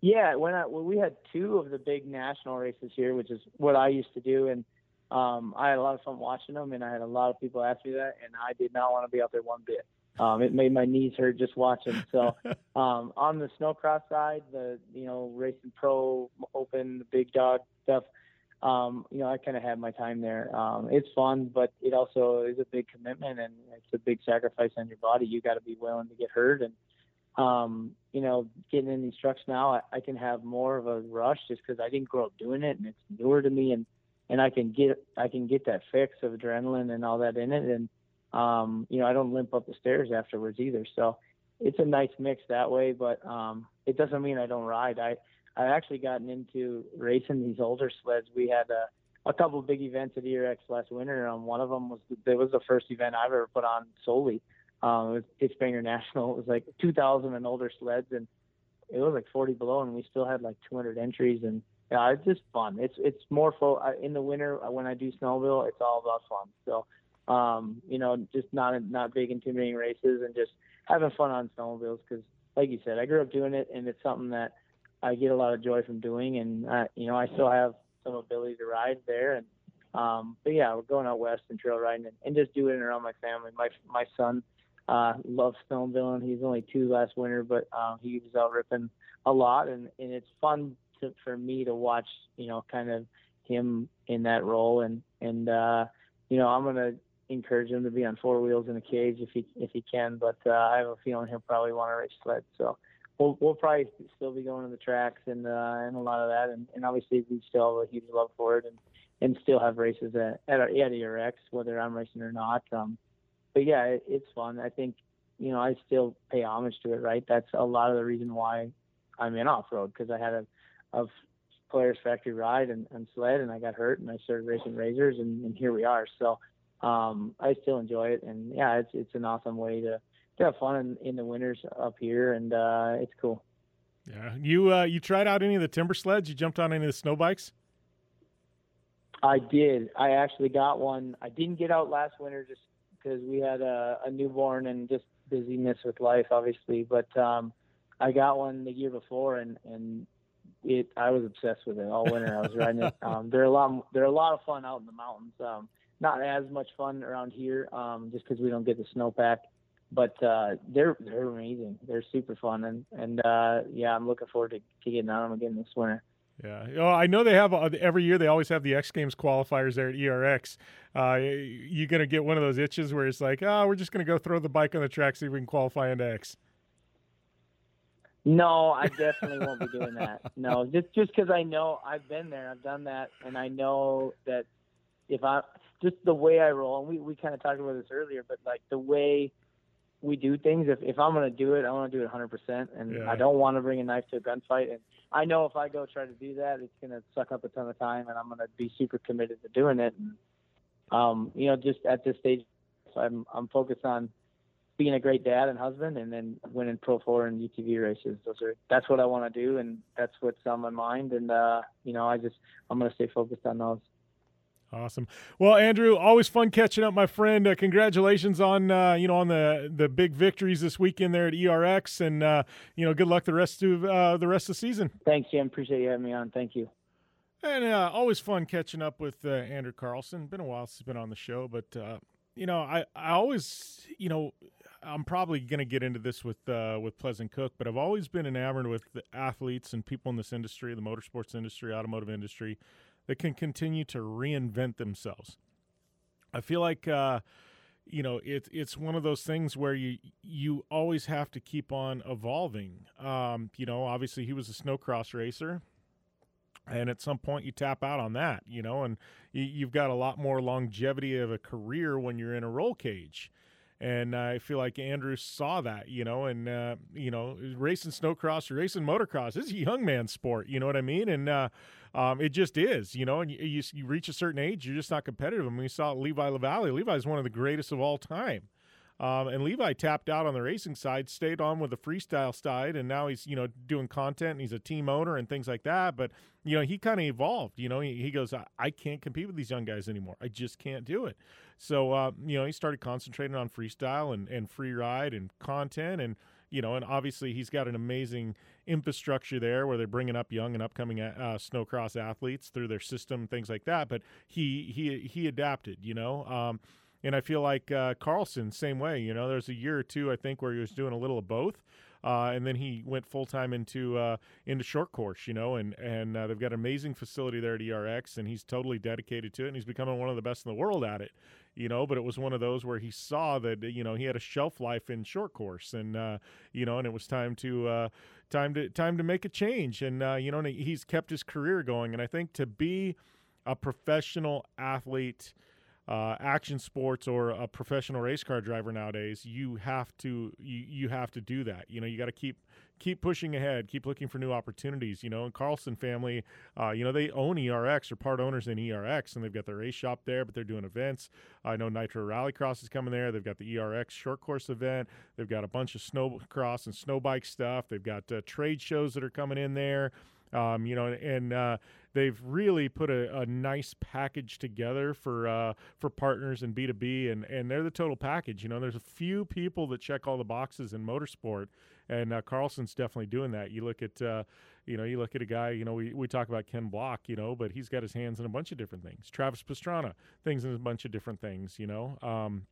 Yeah, when I when we had two of the big national races here, which is what I used to do, and um, I had a lot of fun watching them, and I had a lot of people ask me that, and I did not want to be out there one bit. Um, it made my knees hurt just watching. So um, on the snowcross side, the you know racing pro, open, the big dog stuff, um, you know I kind of had my time there. Um, it's fun, but it also is a big commitment and it's a big sacrifice on your body. You got to be willing to get hurt and um, you know, getting in these trucks now, I, I can have more of a rush just because I didn't grow up doing it and it's newer to me, and and I can get I can get that fix of adrenaline and all that in it, and um, you know, I don't limp up the stairs afterwards either. So it's a nice mix that way, but um, it doesn't mean I don't ride. I I've actually gotten into racing these older sleds. We had a a couple of big events at ERX last winter. and one of them was it was the first event I've ever put on solely um, it was Pittsburgh National. It was like 2,000 and older sleds, and it was like 40 below, and we still had like 200 entries. And yeah, it's just fun. It's it's more for in the winter uh, when I do snowmobile. It's all about fun. So, um, you know, just not not big intimidating races and just having fun on snowmobiles because, like you said, I grew up doing it, and it's something that I get a lot of joy from doing. And uh, you know, I still have some ability to ride there, and um, but yeah, we're going out west and trail riding and, and just doing it around my family. My my son uh, loves snowmobiling. He's only two last winter, but um, he was out ripping a lot, and and it's fun to, for me to watch. You know, kind of him in that role, and and uh, you know, I'm gonna encourage him to be on four wheels in a cage if he if he can. But uh, I have a feeling he'll probably want to race sled. So we'll we'll probably still be going to the tracks and uh, and a lot of that, and, and obviously we still have a huge love for it, and and still have races at at, our, at ERX whether I'm racing or not. Um, but yeah, it, it's fun. I think you know I still pay homage to it. Right, that's a lot of the reason why I'm in off road because I had a, a Polaris factory ride and, and sled, and I got hurt, and I started racing RZRs, and, and here we are. So um, I still enjoy it, and yeah, it's it's an awesome way to to have fun in, in the winters up here, and uh, it's cool. Yeah, you uh, you tried out any of the Timbersleds? You jumped on any of the snow bikes? I did. I actually got one. I didn't get out last winter just because we had a, a newborn and just busyness with life, obviously. But um, I got one the year before, and and it I was obsessed with it all winter. I was riding it. Um, they're a lot they're a lot of fun out in the mountains. Um, not as much fun around here, um, just because we don't get the snowpack. But uh, they're they're amazing. They're super fun, and and uh, yeah, I'm looking forward to, to getting on them again this winter. Yeah. Oh, I know they have uh, every year. They always have the X Games qualifiers there at ERX. Uh, you gonna get one of those itches where it's like, oh, we're just gonna go throw the bike on the track, see if we can qualify into X. No, I definitely won't be doing that. No, just just because I know I've been there, I've done that, and I know that if I just the way I roll, and we we kind of talked about this earlier, but like the way we do things, if if I'm gonna do it, I want to do it 100, percent and Yeah. I don't want to bring a knife to a gunfight, and I know if I go try to do that, it's gonna suck up a ton of time, and I'm gonna be super committed to doing it. And, um, you know, just at this stage, I'm I'm focused on being a great dad and husband, and then winning Pro Four and UTV races. Those are that's what I want to do, and that's what's on my mind. And uh, you know, I just I'm gonna stay focused on those. Awesome. Well, Andrew, always fun catching up, my friend. Uh, congratulations on uh, you know on the the big victories this weekend there at ERX, and uh, you know good luck the rest of uh, the rest of the season. Thanks, Jim. Appreciate you having me on. Thank you. And uh, always fun catching up with uh, Andrew Carlson. Been a while since he's been on the show, but uh, you know, I, I always, you know, I'm probably going to get into this with uh, with Pleasant Cook, but I've always been enamored with the athletes and people in this industry, the motorsports industry, automotive industry, that can continue to reinvent themselves. I feel like. Uh, you know, it's it's one of those things where you you always have to keep on evolving. Um, you know, obviously he was a snowcross racer and at some point you tap out on that you know and you, you've got a lot more longevity of a career when you're in a roll cage and I feel like Andrew saw that, you know, and uh, you know, racing snowcross or racing motocross is a young man sport, you know what I mean? And uh, um, it just is, you know. And you, you, you reach a certain age, you're just not competitive. I mean, we saw Levi LaVallee. Levi is one of the greatest of all time. Um, and Levi tapped out on the racing side, stayed on with the freestyle side, and now he's you know doing content and he's a team owner and things like that. But you know he kind of evolved. You know he, he goes, I, I can't compete with these young guys anymore. I just can't do it. So uh, you know he started concentrating on freestyle and, and free ride and content and you know and obviously he's got an amazing infrastructure there where they're bringing up young and upcoming uh, snowcross athletes through their system things like that. But he he he adapted. You know. Um, and I feel like uh, Carlson, same way. You know, there's a year or two I think where he was doing a little of both, uh, and then he went full time into uh, into short course. You know, and and uh, they've got an amazing facility there at ERX, and he's totally dedicated to it, and he's becoming one of the best in the world at it. You know, but it was one of those where he saw that you know he had a shelf life in short course, and uh, you know, and it was time to uh, time to time to make a change, and uh, you know, and he's kept his career going, and I think to be a professional athlete uh, action sports or a professional race car driver nowadays, you have to you, you have to do that. You know, you got to keep keep pushing ahead, keep looking for new opportunities. You know, and Carlson family, uh, you know, they own ERX or part owners in ERX, and they've got their race shop there, but they're doing events. I know Nitro Rallycross is coming there. They've got the ERX short course event. They've got a bunch of snowcross and snow bike stuff. They've got uh, trade shows that are coming in there. Um, you know, and uh, they've really put a, a, nice package together for uh, for partners and B two B, and and they're the total package. You know, there's a few people that check all the boxes in motorsport, and uh, Carlson's definitely doing that. You look at uh, you know, you look at a guy, you know, we, we talk about Ken Block, you know, but he's got his hands in a bunch of different things. Travis Pastrana, things in a bunch of different things, you know. Um,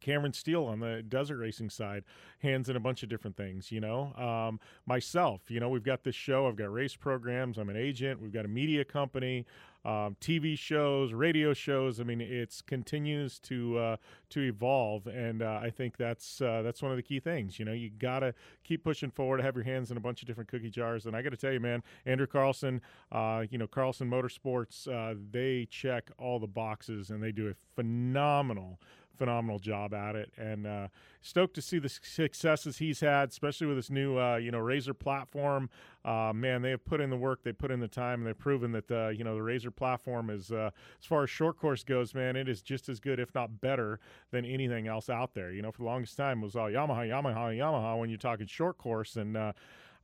Cameron Steele on the desert racing side, hands in a bunch of different things, you know. Um, myself, you know, we've got this show, I've got race programs, I'm an agent, we've got a media company, um, TV shows, radio shows. I mean, it's continues to uh, to evolve, and uh, I think that's uh, that's one of the key things. You know, you gotta keep pushing forward, have your hands in a bunch of different cookie jars. And I got to tell you, man, Andrew Carlson, uh, you know, Carlson Motorsports, uh, they check all the boxes, and they do a phenomenal phenomenal job at it, and uh, stoked to see the successes he's had, especially with this new uh, you know RZR platform. Uh, man, they have put in the work, they put in the time, and they've proven that uh, you know the RZR platform is uh, as far as short course goes, man, it is just as good, if not better, than anything else out there. You know, for the longest time it was all Yamaha, Yamaha, Yamaha when you're talking short course, and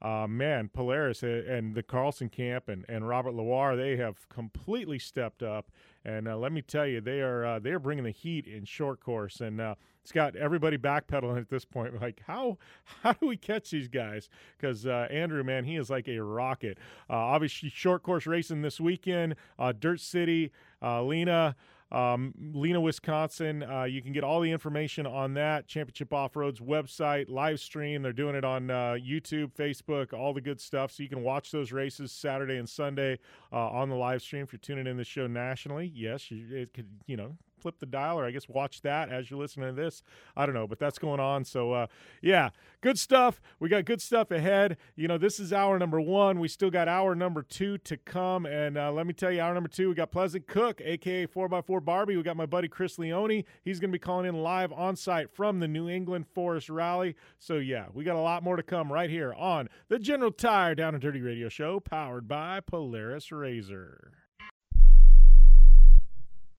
uh, man, Polaris and the Carlson camp and, and Robert Loire, they have completely stepped up. And uh, let me tell you, they are uh, they are bringing the heat in short course, and uh, it's got everybody backpedaling at this point. Like, how how do we catch these guys? Because uh, Andrew, man, he is like a rocket. Uh, obviously, short course racing this weekend, Dirt City, Lena. Um, Lena, Wisconsin. Uh, you can get all the information on that Championship Off Road's website, live stream. They're doing it on uh, YouTube, Facebook, all the good stuff. So you can watch those races Saturday and Sunday uh, on the live stream if you're tuning in the show nationally. Yes, you, it could, you know, flip the dial or I guess watch that as you're listening to this. I don't know, but that's going on. So, uh, yeah, good stuff. We got good stuff ahead. You know, this is hour number one. We still got hour number two to come. And uh, let me tell you, hour number two, we got Pleasant Cook, aka 4x4 Barbie. We got my buddy Chris Leone. He's going to be calling in live on site from the New England Forest Rally. So, yeah, we got a lot more to come right here on the General Tire Down and Dirty Radio Show, powered by Polaris RZR.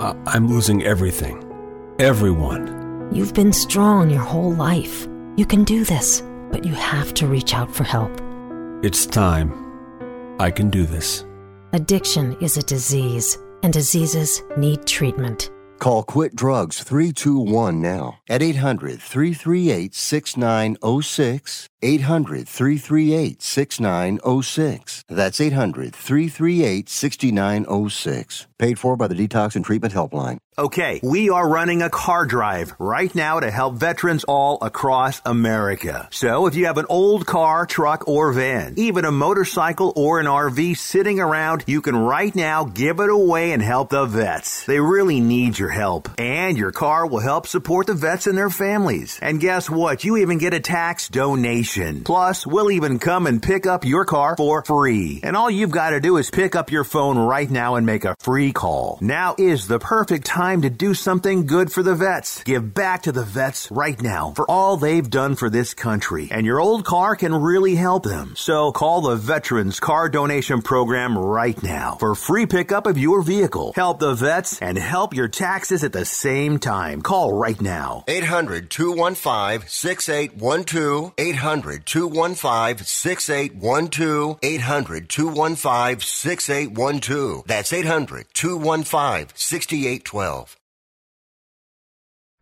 I- I'm losing everything. Everyone. You've been strong your whole life. You can do this, but you have to reach out for help. It's time. I can do this. Addiction is a disease, and diseases need treatment. Call Quit Drugs 321 now at 800 338 6906. 800 338 6906. That's 800 338 6906. Paid for by the Detox and Treatment Helpline. Okay, we are running a car drive right now to help veterans all across America. So if you have an old car, truck, or van, even a motorcycle or an RV sitting around, you can right now give it away and help the vets. They really need your help. And your car will help support the vets and their families. And guess what? You even get a tax donation. Plus, we'll even come and pick up your car for free. And all you've got to do is pick up your phone right now and make a free call. Now is the perfect time to do something good for the vets. Give back to the vets right now for all they've done for this country. And your old car can really help them. So call the Veterans Car Donation Program right now for free pickup of your vehicle. Help the vets and help your taxes at the same time. Call right now. 800 215 6812. 800 215 6812. 800 215 6812. That's 800 215 6812.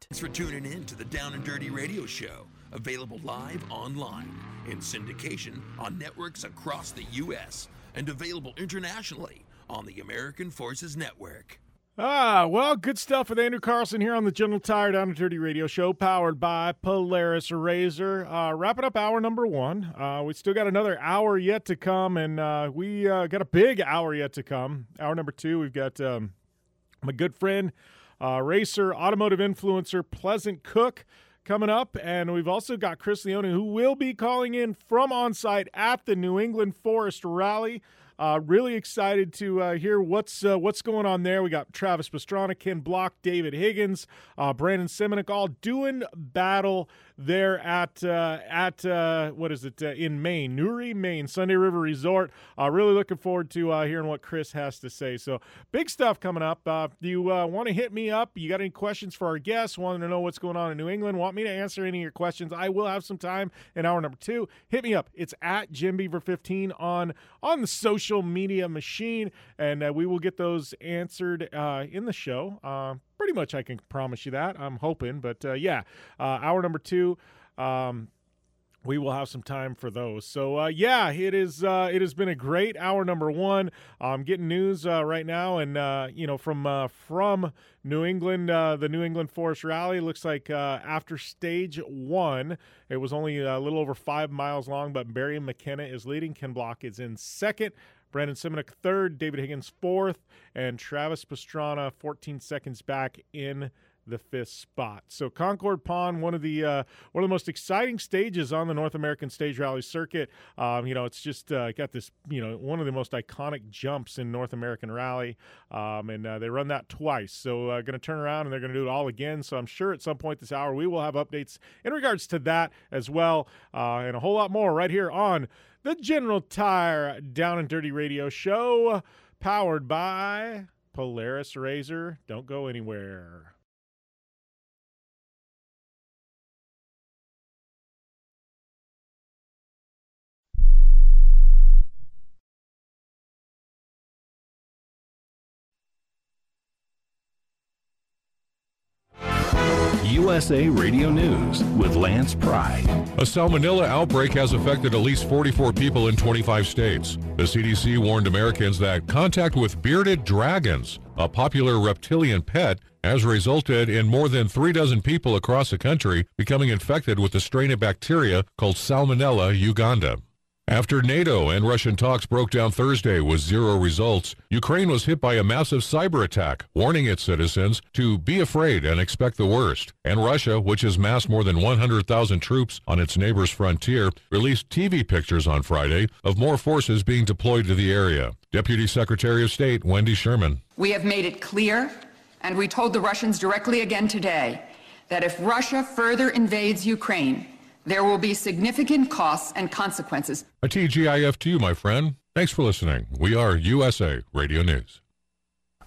Thanks for tuning in to the Down and Dirty Radio Show, available live online in syndication on networks across the U.S. and available internationally on the American Forces Network. Ah, well, good stuff with Andrew Carlson here on the General Tire Down and Dirty Radio Show, powered by Polaris RZR. Uh, wrapping up hour number one. Uh, we still got another hour yet to come, and uh, we uh, got a big hour yet to come. Hour number two, we've got um, my good friend, uh, racer, automotive influencer, Pleasant Cook coming up. And we've also got Chris Leone, who will be calling in from on site at the New England Forest Rally. Uh, really excited to uh, hear what's uh, what's going on there. We got Travis Pastrana, Ken Block, David Higgins, uh, Brandon Semenuk, all doing battle there at uh, at uh, what is it in Maine, Newry, Maine, Sunday River Resort. really looking forward to hearing what Chris has to say. So big stuff coming up. if you want to hit me up, you got any questions for our guests? Want to know what's going on in New England? Want me to answer any of your questions? I will have some time in hour number two. Hit me up. It's at Jim Beaver 15 on on the social media machine, and uh, we will get those answered uh, in the show. Pretty much I can promise you that. I'm hoping, but uh, yeah, uh, hour number two. Um, we will have some time for those. So uh, yeah, it is. Uh, it has been a great hour number one. I'm getting news uh, right now, and uh, you know from uh, from New England, uh, the New England Forest Rally looks like after stage one, it was only a little over five miles long, but Barry McKenna is leading. Ken Block is in second. Brandon Semenuk third, David Higgins fourth, and Travis Pastrana 14 seconds back in the fifth spot. So Concord Pond, one of the uh, one of the most exciting stages on the North American Stage Rally circuit. Um, you know, it's just uh, got this you know one of the most iconic jumps in North American Rally, um, and uh, they run that twice. So uh, going to turn around and they're going to do it all again. So I'm sure at some point this hour we will have updates in regards to that as well, uh, and a whole lot more right here on the General Tire Down and Dirty Radio Show, powered by Polaris RZR. Don't go anywhere. USA Radio News with Lance Pride. A salmonella outbreak has affected at least 44 people in 25 states. The CDC warned Americans that contact with bearded dragons, a popular reptilian pet, has resulted in more than three dozen people across the country becoming infected with the strain of bacteria called Salmonella uganda. After NATO and Russian talks broke down Thursday with zero results, Ukraine was hit by a massive cyber attack, warning its citizens to be afraid and expect the worst. And Russia, which has massed more than 100,000 troops on its neighbor's frontier, released TV pictures on Friday of more forces being deployed to the area. Deputy Secretary of State Wendy Sherman. We have made it clear, and we told the Russians directly again today, that if Russia further invades Ukraine, there will be significant costs and consequences. A TGIF to you, my friend. Thanks for listening. We are USA Radio News.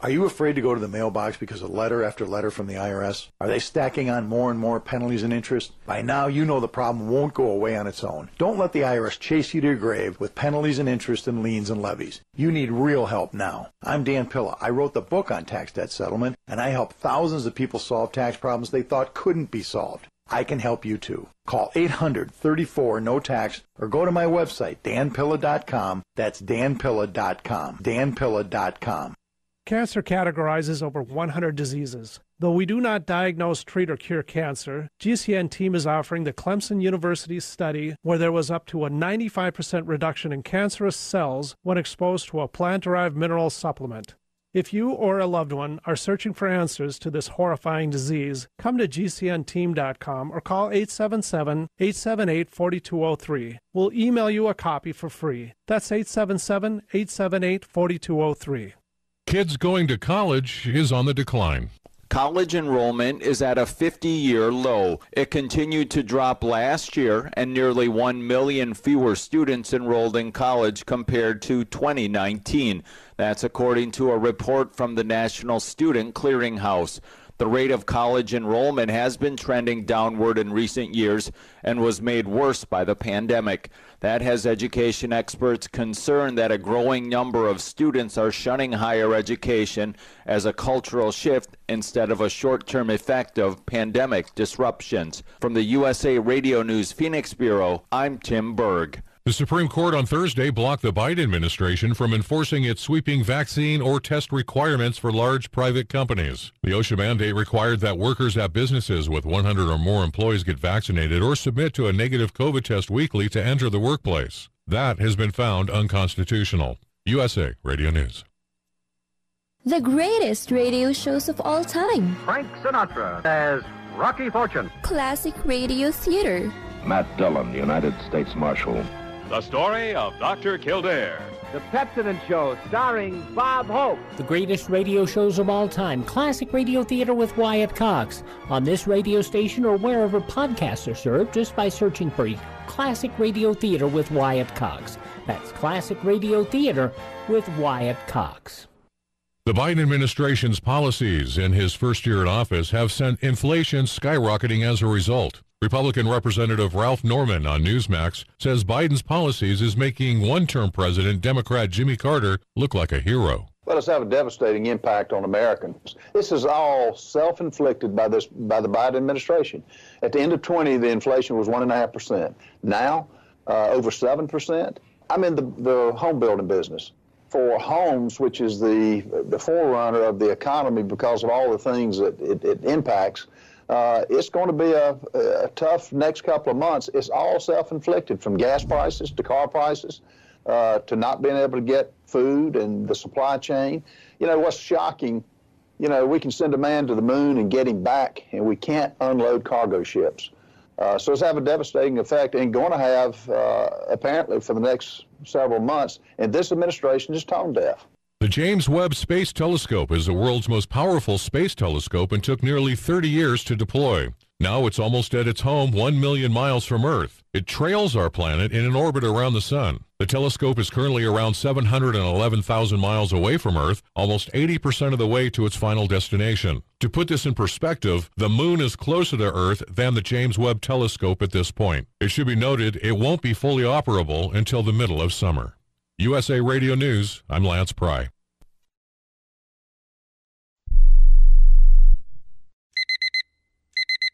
Are you afraid to go to the mailbox because of letter after letter from the IRS? Are they stacking on more and more penalties and interest? By now, you know the problem won't go away on its own. Don't let the IRS chase you to your grave with penalties and interest and liens and levies. You need real help now. I'm Dan Pilla. I wrote the book on tax debt settlement, and I help thousands of people solve tax problems they thought couldn't be solved. I can help you too. Call 834 no tax or go to my website danpilla.com. That's danpilla.com. danpilla.com. Cancer categorizes over 100 diseases. Though we do not diagnose, treat, or cure cancer, GCN team is offering the Clemson University study where there was up to a 95% reduction in cancerous cells when exposed to a plant-derived mineral supplement. If you or a loved one are searching for answers to this horrifying disease, come to GCNteam.com or call 877 878 4203. We'll email you a copy for free. That's 877 878 4203. Kids going to college is on the decline. College enrollment is at a 50 year low. It continued to drop last year, and nearly 1 million fewer students enrolled in college compared to 2019. That's according to a report from the National Student Clearinghouse. The rate of college enrollment has been trending downward in recent years and was made worse by the pandemic. That has education experts concerned that a growing number of students are shunning higher education as a cultural shift instead of a short term effect of pandemic disruptions. From the USA Radio News Phoenix Bureau, I'm Tim Berg. The Supreme Court on Thursday blocked the Biden administration from enforcing its sweeping vaccine or test requirements for large private companies. The OSHA mandate required that workers at businesses with 100 or more employees get vaccinated or submit to a negative COVID test weekly to enter the workplace. That has been found unconstitutional. USA Radio News. The greatest radio shows of all time. Frank Sinatra as Rocky Fortune. Classic radio theater. Matt Dillon, United States Marshal. The story of Dr. Kildare. The Pepsodent Show, starring Bob Hope. The greatest radio shows of all time, classic radio theater with Wyatt Cox. On this radio station or wherever podcasts are served, just by searching for Classic Radio Theater with Wyatt Cox. That's Classic Radio Theater with Wyatt Cox. The Biden administration's policies in his first year in office have sent inflation skyrocketing as a result. Republican Representative Ralph Norman on Newsmax says Biden's policies is making one-term president Democrat Jimmy Carter look like a hero. Let us have a devastating impact on Americans. This is all self-inflicted by this by the Biden administration. At the end of 20, the inflation was one and a half percent. Now, uh, over seven percent. I'm in the, the home building business for homes, which is the the forerunner of the economy because of all the things that it, it impacts. Uh, it's going to be a, a, tough next couple of months. It's all self-inflicted, from gas prices to car prices uh, to not being able to get food and the supply chain. You know what's shocking? You know we can send a man to the moon and get him back, and we can't unload cargo ships. Uh, so it's having a devastating effect and going to have, uh, apparently, for the next several months. And this administration is tone deaf. The James Webb Space Telescope is the world's most powerful space telescope and took nearly 30 years to deploy. Now it's almost at its home 1 million miles from Earth. It trails our planet in an orbit around the Sun. The telescope is currently around 711,000 miles away from Earth, almost 80% of the way to its final destination. To put this in perspective, the Moon is closer to Earth than the James Webb Telescope at this point. It should be noted it won't be fully operable until the middle of summer. USA Radio News, I'm Lance Pry.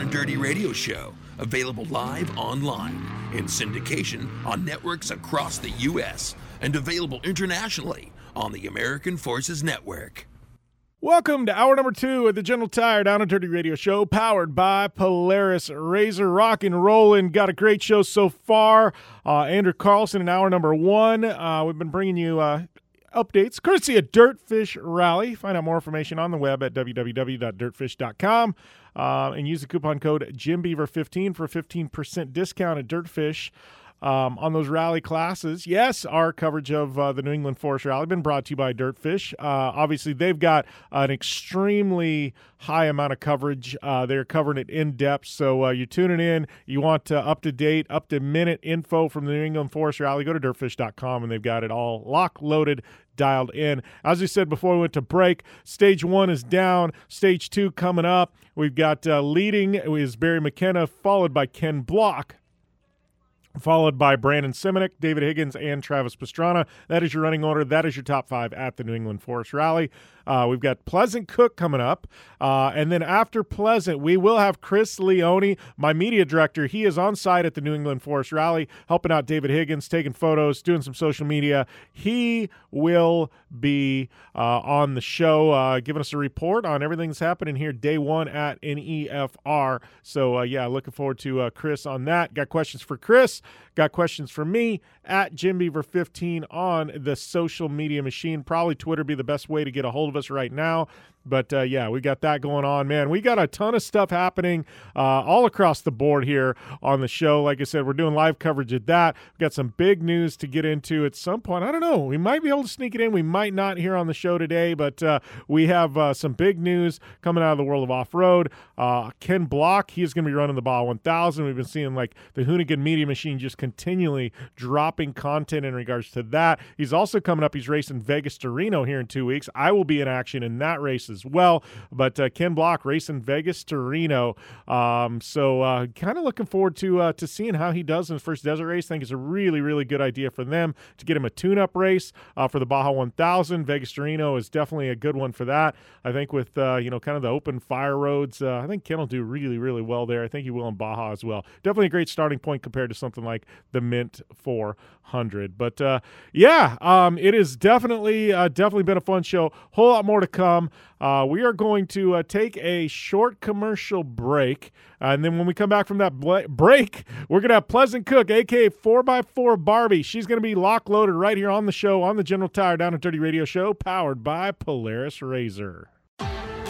and Dirty Radio Show, available live online in syndication on networks across the U.S. and available internationally on the American Forces Network. Welcome to hour number two of the General Tire Down and Dirty Radio Show, powered by Polaris RZR. Rock and rolling. Got a great show so far. Uh, Andrew Carlson in hour number one. Uh, we've been bringing you uh, updates courtesy of Dirtfish Rally. Find out more information on the web at www.dirtfish.com uh, and use the coupon code JimBeaver15 for a 15% discount at Dirtfish um, on those rally classes. Yes, our coverage of uh, the New England Forest Rally been brought to you by Dirtfish. Uh, obviously, they've got an extremely high amount of coverage. Uh, they're covering it in depth. So uh, you're tuning in. You want up to date, up to minute info from the New England Forest Rally. Go to dirtfish.com and they've got it all lock loaded dialed in. As we said before we went to break, stage one is down. Stage two coming up. We've got uh, leading is Barry McKenna, followed by Ken Block followed by Brandon Semenuk, David Higgins, and Travis Pastrana. That is your running order. That is your top five at the New England Forest Rally. Uh, we've got Pleasant Cook coming up. Uh, and then after Pleasant, we will have Chris Leone, my media director. He is on site at the New England Forest Rally, helping out David Higgins, taking photos, doing some social media. He will be uh, on the show, uh, giving us a report on everything that's happening here day one at NEFR. So, uh, yeah, looking forward to uh, Chris on that. Got questions for Chris? Got questions for me at Jim Beaver 15 on the social media machine. Probably Twitter be the best way to get a hold of us right now. But uh, yeah, we got that going on, man. We got a ton of stuff happening uh, all across the board here on the show. Like I said, we're doing live coverage of that. We've got some big news to get into at some point. I don't know. We might be able to sneak it in. We might not here on the show today, but uh, we have uh, some big news coming out of the world of off road. Uh, Ken Block, he's going to be running the Baja 1000. We've been seeing like the Hoonigan Media Machine just continually dropping content in regards to that. He's also coming up. He's racing Vegas to Reno here in two weeks. I will be in action in that race as well. But uh, Ken Block racing Vegas to Reno. Um, so uh, kind of looking forward to uh, to seeing how he does in his first desert race. I think it's a really, really good idea for them to get him a tune up race uh, for the Baja 1000. Vegas to Reno is definitely a good one for that. I think with, uh, you know, kind of the open fire roads, uh, I think Ken will do really, really well there. I think he will in Baja as well. Definitely a great starting point compared to something like the Mint 400. But uh, yeah, um, it has definitely, definitely been a fun show. Whole lot more to come. Uh, we are going to uh, take a short commercial break. and then when we come back from that bl- break, we're going to have Pleasant Cook, aka 4x4 Barbie. She's going to be lock loaded right here on the show on the General Tire Down and Dirty Radio Show, powered by Polaris RZR.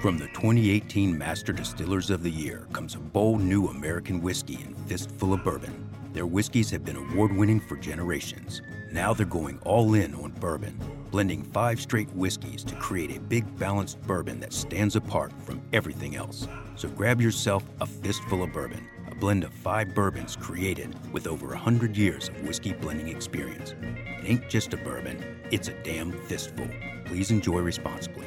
From the 2018 Master Distillers of the Year comes a bold new American whiskey and fistful of bourbon. Their whiskeys have been award winning for generations. Now they're going all in on bourbon, blending five straight whiskeys to create a big balanced bourbon that stands apart from everything else. So grab yourself a fistful of bourbon, a blend of five bourbons created with over 100 years of whiskey blending experience. It ain't just a bourbon, it's a damn fistful. Please enjoy responsibly.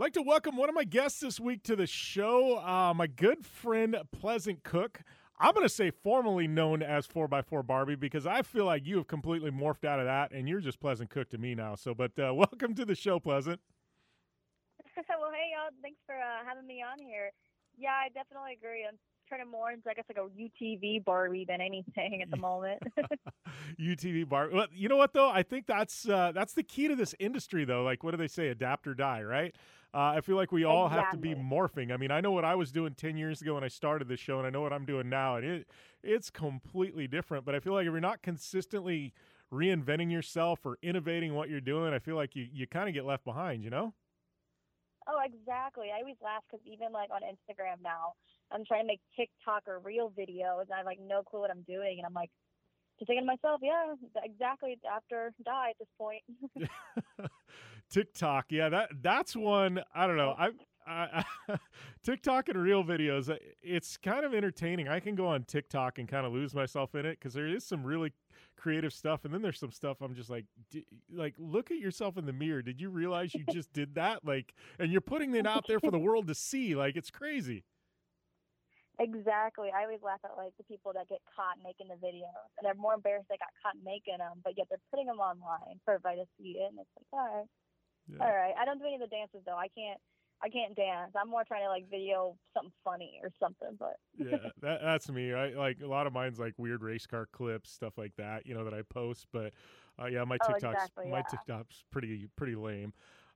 I'd like to welcome one of my guests this week to the show, uh, my good friend Pleasant Cook. I'm going to say formerly known as 4x4 Barbie because I feel like you have completely morphed out of that and you're just Pleasant Cook to me now. So, but uh, welcome to the show, Pleasant. well, hey, y'all. Thanks for uh, having me on here. Yeah, I definitely agree. I'm turning more into, I guess, like a UTV Barbie than anything at the moment. UTV Barbie. Well, you know what though? I think that's uh, that's the key to this industry, though. Like, what do they say? Adapt or die, right? Uh, I feel like we all have to be morphing. I mean, I know what I was doing ten years ago when I started this show, and I know what I'm doing now, and it it's completely different. But I feel like if you're not consistently reinventing yourself or innovating what you're doing, I feel like you you kind of get left behind. You know? Oh, exactly. I always laugh because even like on Instagram now, I'm trying to make TikTok or real videos, and I have like no clue what I'm doing, and I'm like just thinking to myself, yeah, exactly. After die at this point. TikTok, yeah, that that's one. I don't know. I, I, TikTok and real videos. uh, It's kind of entertaining. I can go on TikTok and kind of lose myself in it because there is some really creative stuff, and then there's some stuff I'm just like, d- like look at yourself in the mirror. Did you realize you just did that? Like, and you're putting it out there for the world to see. Like, it's crazy. Exactly. I always laugh at like the people that get caught making the videos, and they're more embarrassed they got caught making them, but yet they're putting them online for everybody to see it, and it's like, all right, Yeah. all right. I don't do any of the dances though. I can't. I can't dance. I'm more trying to like video something funny or something, but yeah, that, that's me. I like a lot of mine's like weird race car clips, stuff like that. You know that I post, but uh, yeah, my Oh, TikTok's exactly, my yeah. TikTok's pretty pretty lame.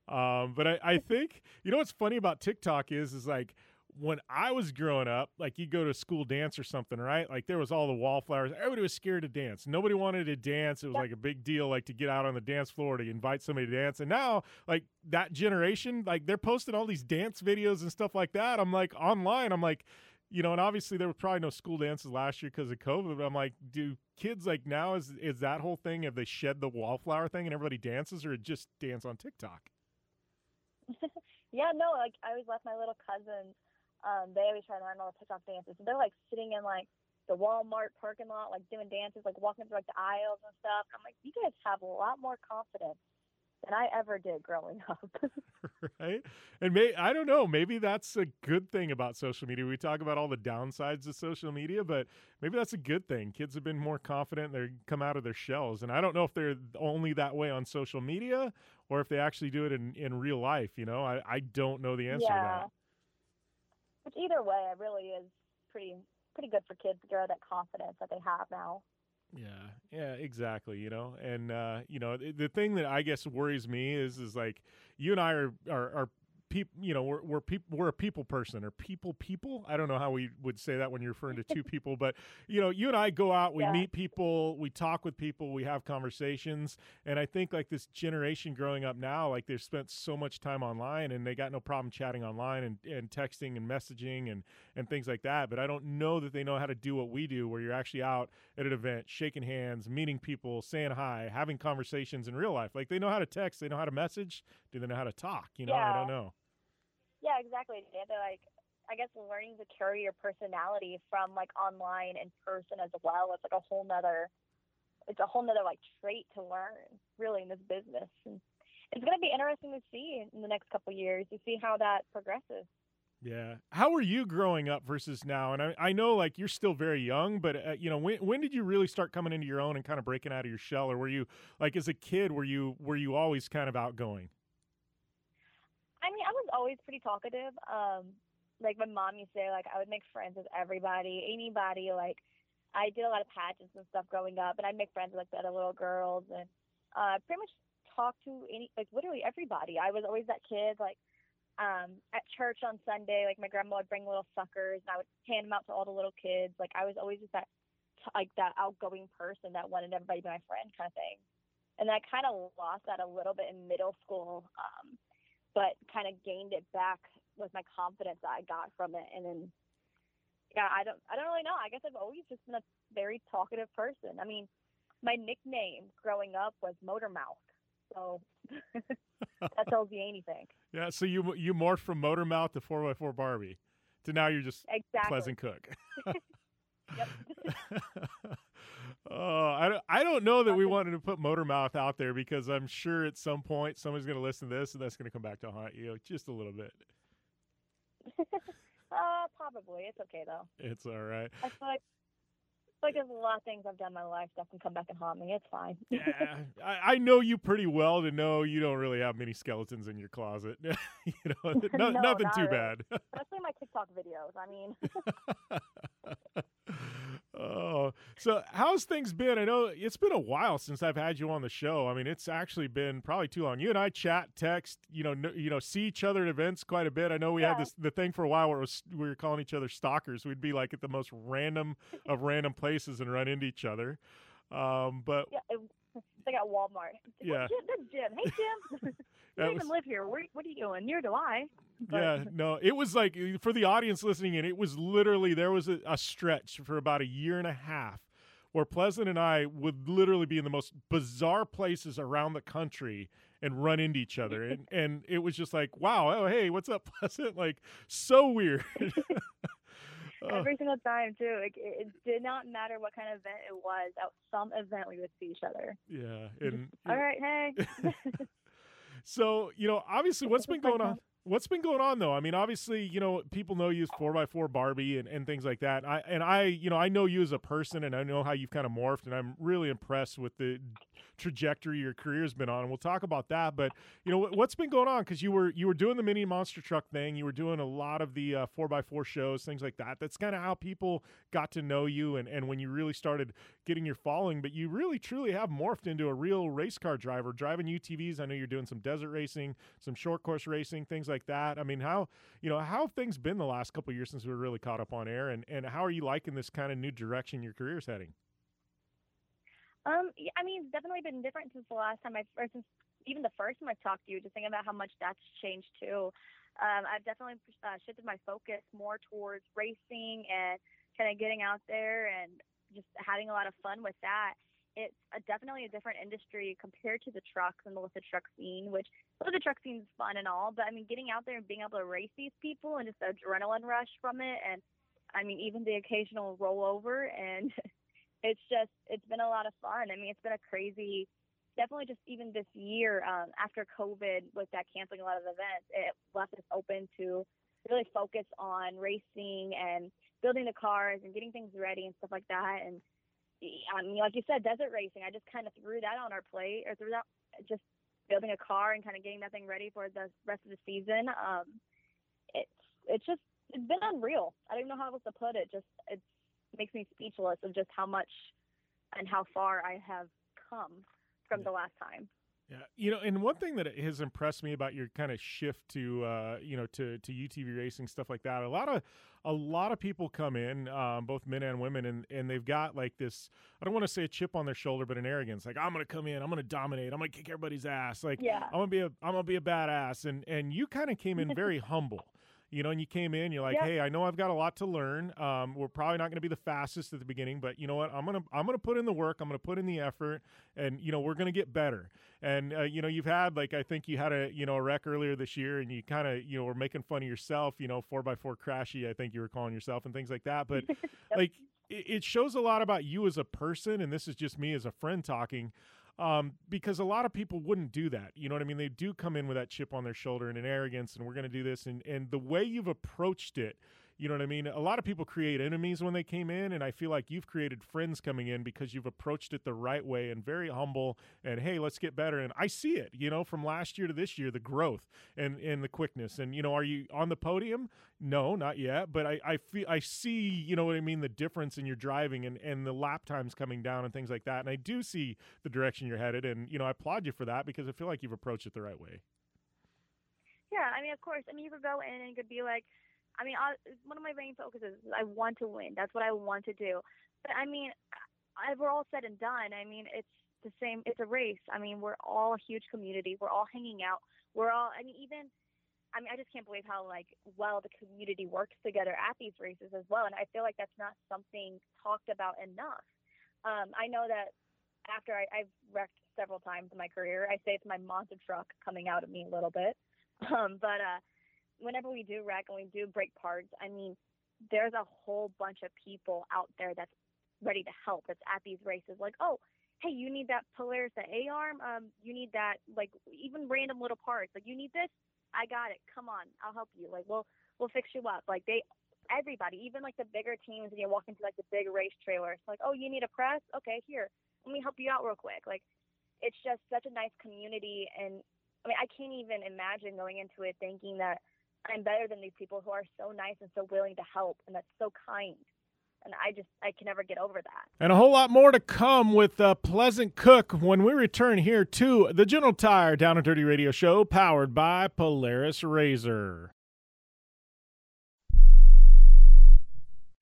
Um, but I, I think you know what's funny about TikTok is is like when I was growing up, like you go to a school dance or something, right? Like there was all the wallflowers. Everybody was scared to dance. Nobody wanted to dance. It was like a big deal, like to get out on the dance floor to invite somebody to dance. And now, like that generation, like they're posting all these dance videos and stuff like that. I'm like online. I'm like, you know, and obviously there were probably no school dances last year because of COVID. But I'm like, do kids like now is is that whole thing? Have they shed the wallflower thing and everybody dances, or just dance on TikTok? yeah, no. Like I always left my little cousins. Um, they always try to learn all the TikTok dances. And they're like sitting in like the Walmart parking lot, like doing dances, like walking through like the aisles and stuff. I'm like, you guys have a lot more confidence than I ever did growing up. right? And may I don't know, maybe that's a good thing about social media. We talk about all the downsides of social media, but maybe that's a good thing. Kids have been more confident, they come out of their shells. And I don't know if they're only that way on social media or if they actually do it in, in real life, you know. I, I don't know the answer to that. Which either way, it really is pretty pretty good for kids to grow that confidence that they have now. Yeah, yeah, exactly. You know, and uh, you know, the, the thing that I guess worries me is is like you and I are are, are people. You know, we're we're people. We're a people person or people people. I don't know how we would say that when you're referring to two people, but you know, you and I go out, we Yeah. meet people, we talk with people, we have conversations, and I think like this generation growing up now, like they've spent so much time online and they got no problem chatting online and, and texting and messaging and and things like that. But I don't know that they know how to do what we do, where you're actually out at an event, shaking hands, meeting people, saying hi, having conversations in real life. Like they know how to text, they know how to message. Do they know how to talk? You know, I don't know. Yeah, exactly. They have to like I guess learning to carry your personality from like online and person as well. It's like a whole nother it's a whole nother like trait to learn really in this business. And it's gonna be interesting to see in the next couple years to see how that progresses. Yeah. How were you growing up versus now? And I, I know like you're still very young, but uh, you know when when did you really start coming into your own and kind of breaking out of your shell, or were you like as a kid were you were you always kind of outgoing? I mean, I was always pretty talkative. Um, like my mom used to say, like I would make friends with everybody, anybody. Like I did a lot of pageants and stuff growing up, and I'd make friends with like the other little girls, and uh, pretty much talk to any, like literally everybody. I was always that kid, like um, at church on Sunday, like my grandma would bring little suckers, and I would hand them out to all the little kids. Like I was always just that, like that outgoing person that wanted everybody to be my friend, kind of thing. And I kind of lost that a little bit in middle school. Um, but kind of gained it back with my confidence that I got from it. And then, yeah, I don't, I don't really know. I guess I've always just been a very talkative person. I mean, my nickname growing up was Motor Mouth, so that tells you anything. Yeah. So you you morphed from motor mouth to four x four Barbie, to now you're just Exactly. pleasant cook. Yep. Oh, I don't, I don't know that we wanted to put motor mouth out there because I'm sure at some point somebody's going to listen to this and that's going to come back to haunt you just a little bit. uh, probably. It's okay though. It's all right. I feel like, I feel like there's a lot of things I've done in my life that can come back and haunt me. It's fine. Yeah, I, I know you pretty well to know you don't really have many skeletons in your closet. you know, no, No, nothing not too really. bad. Especially my TikTok videos. I mean, Oh, so how's things been? I know it's been a while since I've had you on the show. I mean, it's actually been probably too long. You and I chat, text, you know, you know, see each other at events quite a bit. I know we had this the thing for a while where it was, we were calling each other stalkers. We'd be like at the most random of random places and run into each other. Um, but yeah, it, it's like at Walmart. It's like, Yeah. Jim, that's Jim. Hey, Jim. you don't was- even live here. Where, what are you doing? Near do I. But- yeah, no, it was like for the audience listening in, it was literally there was a, a stretch for about a year and a half where Pleasant and I would literally be in the most bizarre places around the country and run into each other, and and it was just like, wow, oh hey, what's up, Pleasant? Like so weird. Oh. Every single time too. Like it, it did not matter what kind of event it was. At some event, we would see each other. Yeah, and All right, hey. So you know, obviously, what's been going on? What's been going on though? I mean, obviously, you know, people know you as four x four Barbie and, and things like that. I and I, you know, I know you as a person and I know how you've kind of morphed and I'm really impressed with the trajectory your career's been on. And we'll talk about that. But you know, what's been going on? Because you were you were doing the mini monster truck thing, you were doing a lot of the uh, four x four shows, things like that. That's kind of how people got to know you and and when you really started getting your following. But you really truly have morphed into a real race car driver, driving UTVs. I know you're doing some desert racing, some short course racing, things like that. I mean, how you know how things been the last couple years since we were really caught up on air, and and how are you liking this kind of new direction your career's heading? Um, yeah, I mean, it's definitely been different since the last time I, or since even the first time I talked to you. Just thinking about how much that's changed too. Um, I've definitely uh, shifted my focus more towards racing and kind of getting out there and just having a lot of fun with that. It's a, definitely a different industry compared to the trucks and the truck scene, which well, the truck scene is fun and all, but I mean, getting out there and being able to race these people and just the adrenaline rush from it, and I mean, even the occasional rollover and it's just it's been a lot of fun. I mean, it's been a crazy, definitely just even this year um, after COVID with that canceling a lot of events, it left us open to really focus on racing and building the cars and getting things ready and stuff like that. And I mean, like you said, desert racing. I just kind of threw that on our plate or threw that just building a car and kind of getting that thing ready for the rest of the season. Um, it's it's just it's been unreal. I don't know how else to put it. Just it's makes me speechless of just how much and how far I have come from the last time. Yeah, you know, and one thing that has impressed me about your kind of shift to, uh, you know, to to UTV racing stuff like that. A lot of a lot of people come in, um, both men and women, and and they've got like this. I don't want to say a chip on their shoulder, but an arrogance. Like I'm gonna come in, I'm gonna dominate, I'm gonna kick everybody's ass. Like yeah. I'm gonna be a I'm gonna be a badass. And and you kind of came in very humble you know, and you came in, you're like, hey, I know I've got a lot to learn. Um, we're probably not going to be the fastest at the beginning, but you know what? I'm gonna I'm gonna put in the work. I'm gonna put in the effort, and you know, we're gonna get better. And uh, you know, you've had like I think you had a you know a wreck earlier this year, and you kind of you know were making fun of yourself. You know, four by four crashy, I think you were calling yourself, and things like that. But like, it, it shows a lot about you as a person, and this is just me as a friend talking um, because a lot of people wouldn't do that. You know what I mean? They do come in with that chip on their shoulder and an arrogance, and we're going to do this. And and the way you've approached it you know what I mean? A lot of people create enemies when they came in, and I feel like you've created friends coming in because you've approached it the right way and very humble. And hey, let's get better. And I see it, you know, from last year to this year, the growth and and the quickness. And you know, are you on the podium? No, not yet. But I I feel I see, you know what I mean, the difference in your driving and and the lap times coming down and things like that. And I do see the direction you're headed. And you know, I applaud you for that because I feel like you've approached it the right way. Yeah, I mean, of course. I mean, you could go in and you could be like I mean, I, one of my main focuses is I want to win. That's what I want to do. But I mean, we're all said and done. I mean, it's the same. It's a race. I mean, we're all a huge community. We're all hanging out. We're all. I mean, even. I mean, I just can't believe how like well the community works together at these races as well. And I feel like that's not something talked about enough. Um, I know that after I, I've wrecked several times in my career, I say it's my monster truck coming out of me a little bit. Um, but uh, whenever we do wreck and we do break parts, I mean, there's a whole bunch of people out there that's ready to help. That's at these races. Like, oh, hey, you need that Polaris, the A arm. Um, you need that, like, even random little parts. Like, you need this. I got it. Come on, I'll help you. Like, we'll we'll fix you up. Like, they, everybody, even like the bigger teams, and you walk into like the big race trailer. It's like, oh, you need a press? Okay, here, let me help you out real quick. Like, it's just such a nice community, and I mean, I can't even imagine going into it thinking that I'm better than these people who are so nice and so willing to help and that's so kind. And I just I can never get over that. And a whole lot more to come with uh, Pleasant Cook when we return here to the General Tire Down and Dirty Radio Show, powered by Polaris RZR.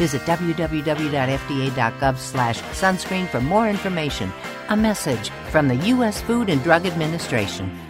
Visit www.fda.gov slash sunscreen for more information. A message from the U.S. Food and Drug Administration.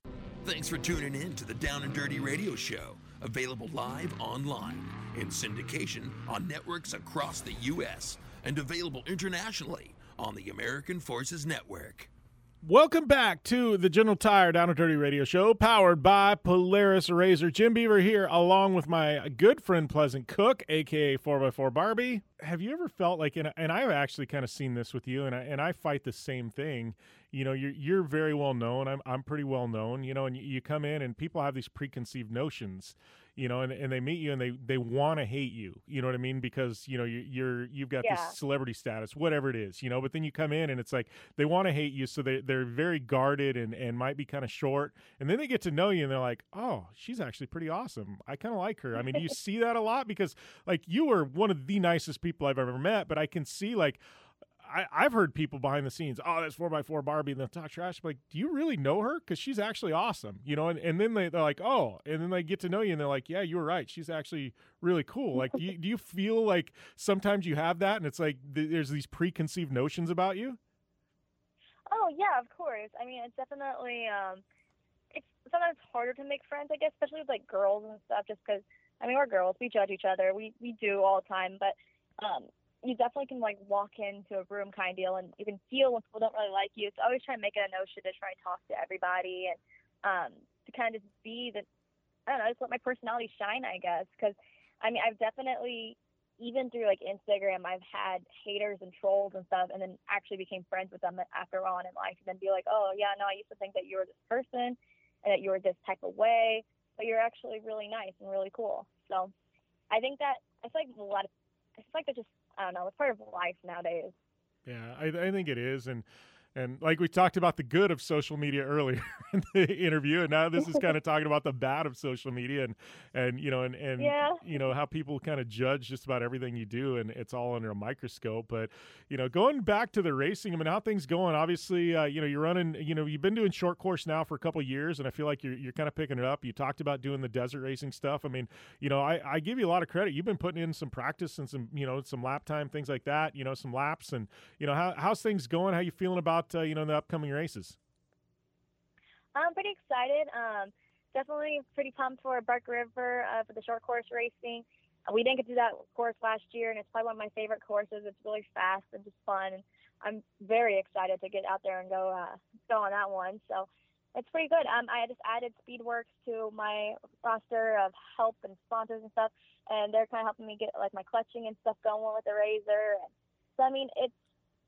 Thanks for tuning in to the Down and Dirty Radio Show, available live online in syndication on networks across the U.S. and available internationally on the American Forces Network. Welcome back to the General Tire Down and Dirty Radio Show, powered by Polaris RZR. Jim Beaver here, along with my good friend Pleasant Cook, aka 4x4 Barbie. Have you ever felt like, and, I've actually kind of seen this with you, and I, and I fight the same thing. You know, you're you're very well known. I'm I'm pretty well known. You know, and you, you come in and people have these preconceived notions you know, and, and they meet you and they, they want to hate you, you know what I mean? Because, you know, you, you're, you've got Yeah. this celebrity status, whatever it is, you know, but then you come in and it's like, they want to hate you. So they, they're very guarded and, and might be kind of short. And then they get to know you and they're like, oh, she's actually pretty awesome. I kind of like her. I mean, do you see that a lot? Because like you are one of the nicest people I've ever met, but I can see like, I, I've heard people behind the scenes, oh, that's 4x4 Barbie, and they'll talk trash. I'm like, do you really know her? Because she's actually awesome, you know? And, and then they, they're like, oh, and then they get to know you and they're like, yeah, you were right. She's actually really cool. Like, do you, do you feel like sometimes you have that and it's like th- there's these preconceived notions about you? Oh yeah, of course. I mean, it's definitely um, it's sometimes harder to make friends, I guess, especially with like girls and stuff, just because I mean we're girls, we judge each other, we we do all the time, but um, you definitely can like walk into a room kind of deal, and you can feel when people don't really like you. So I always try to make it a notion to try and talk to everybody and um, to kind of just be the I don't know, just let my personality shine, I guess, because I mean I've definitely even through like Instagram, I've had haters and trolls and stuff, and then actually became friends with them after on in life, and then be like, oh yeah, no, I used to think that you were this person and that you were this type of way, but you're actually really nice and really cool. So I think that I feel like a lot of I feel like that's just I don't know, it's part of life nowadays. Yeah, I, I think it is, and And like we talked about the good of social media earlier in the interview, and now this is kind of talking about the bad of social media and and you know and and Yeah. you know how people kind of judge just about everything you do, and it's all under a microscope. But you know, going back to the racing, I mean, how things going? Obviously, uh, you know, you're running. You know, you've been doing short course now for a couple years, and I feel like you're you're kind of picking it up. You talked about doing the desert racing stuff. I mean, you know, I, I give you a lot of credit. You've been putting in some practice and some you know some lap time things like that. You know, some laps and you know how how's things going? How you feeling about uh, you know the upcoming races? I'm pretty excited. Um, definitely pretty pumped for Bark River uh, for the short course racing. We didn't get to that course last year, and it's probably one of my favorite courses. It's really fast and just fun, and I'm very excited to get out there and go uh, go on that one. So it's pretty good. Um, I just added Speedworks to my roster of help and sponsors and stuff, and they're kind of helping me get like my clutching and stuff going with the RZR. And so I mean, it's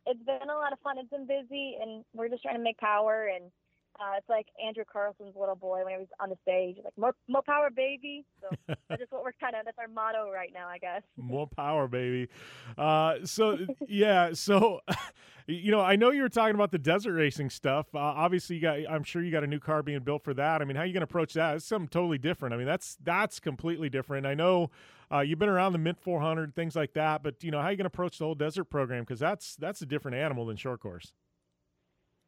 it's been a lot of fun. It's been busy, and we're just trying to make power. And uh, it's like Andrew Carlson's little boy when he was on the stage, like more more power, baby. So that's just what we're kind of that's our motto right now, I guess. More power, baby. Uh, so yeah, so you know, I know you were talking about the desert racing stuff. Uh, obviously, you got. I'm sure you got a new car being built for that. I mean, how are you going to approach that? It's something totally different. I mean, that's that's completely different. I know uh, you've been around the Mint 400, things like that, but you know, how you going to approach the whole desert program? Because that's that's a different animal than short course.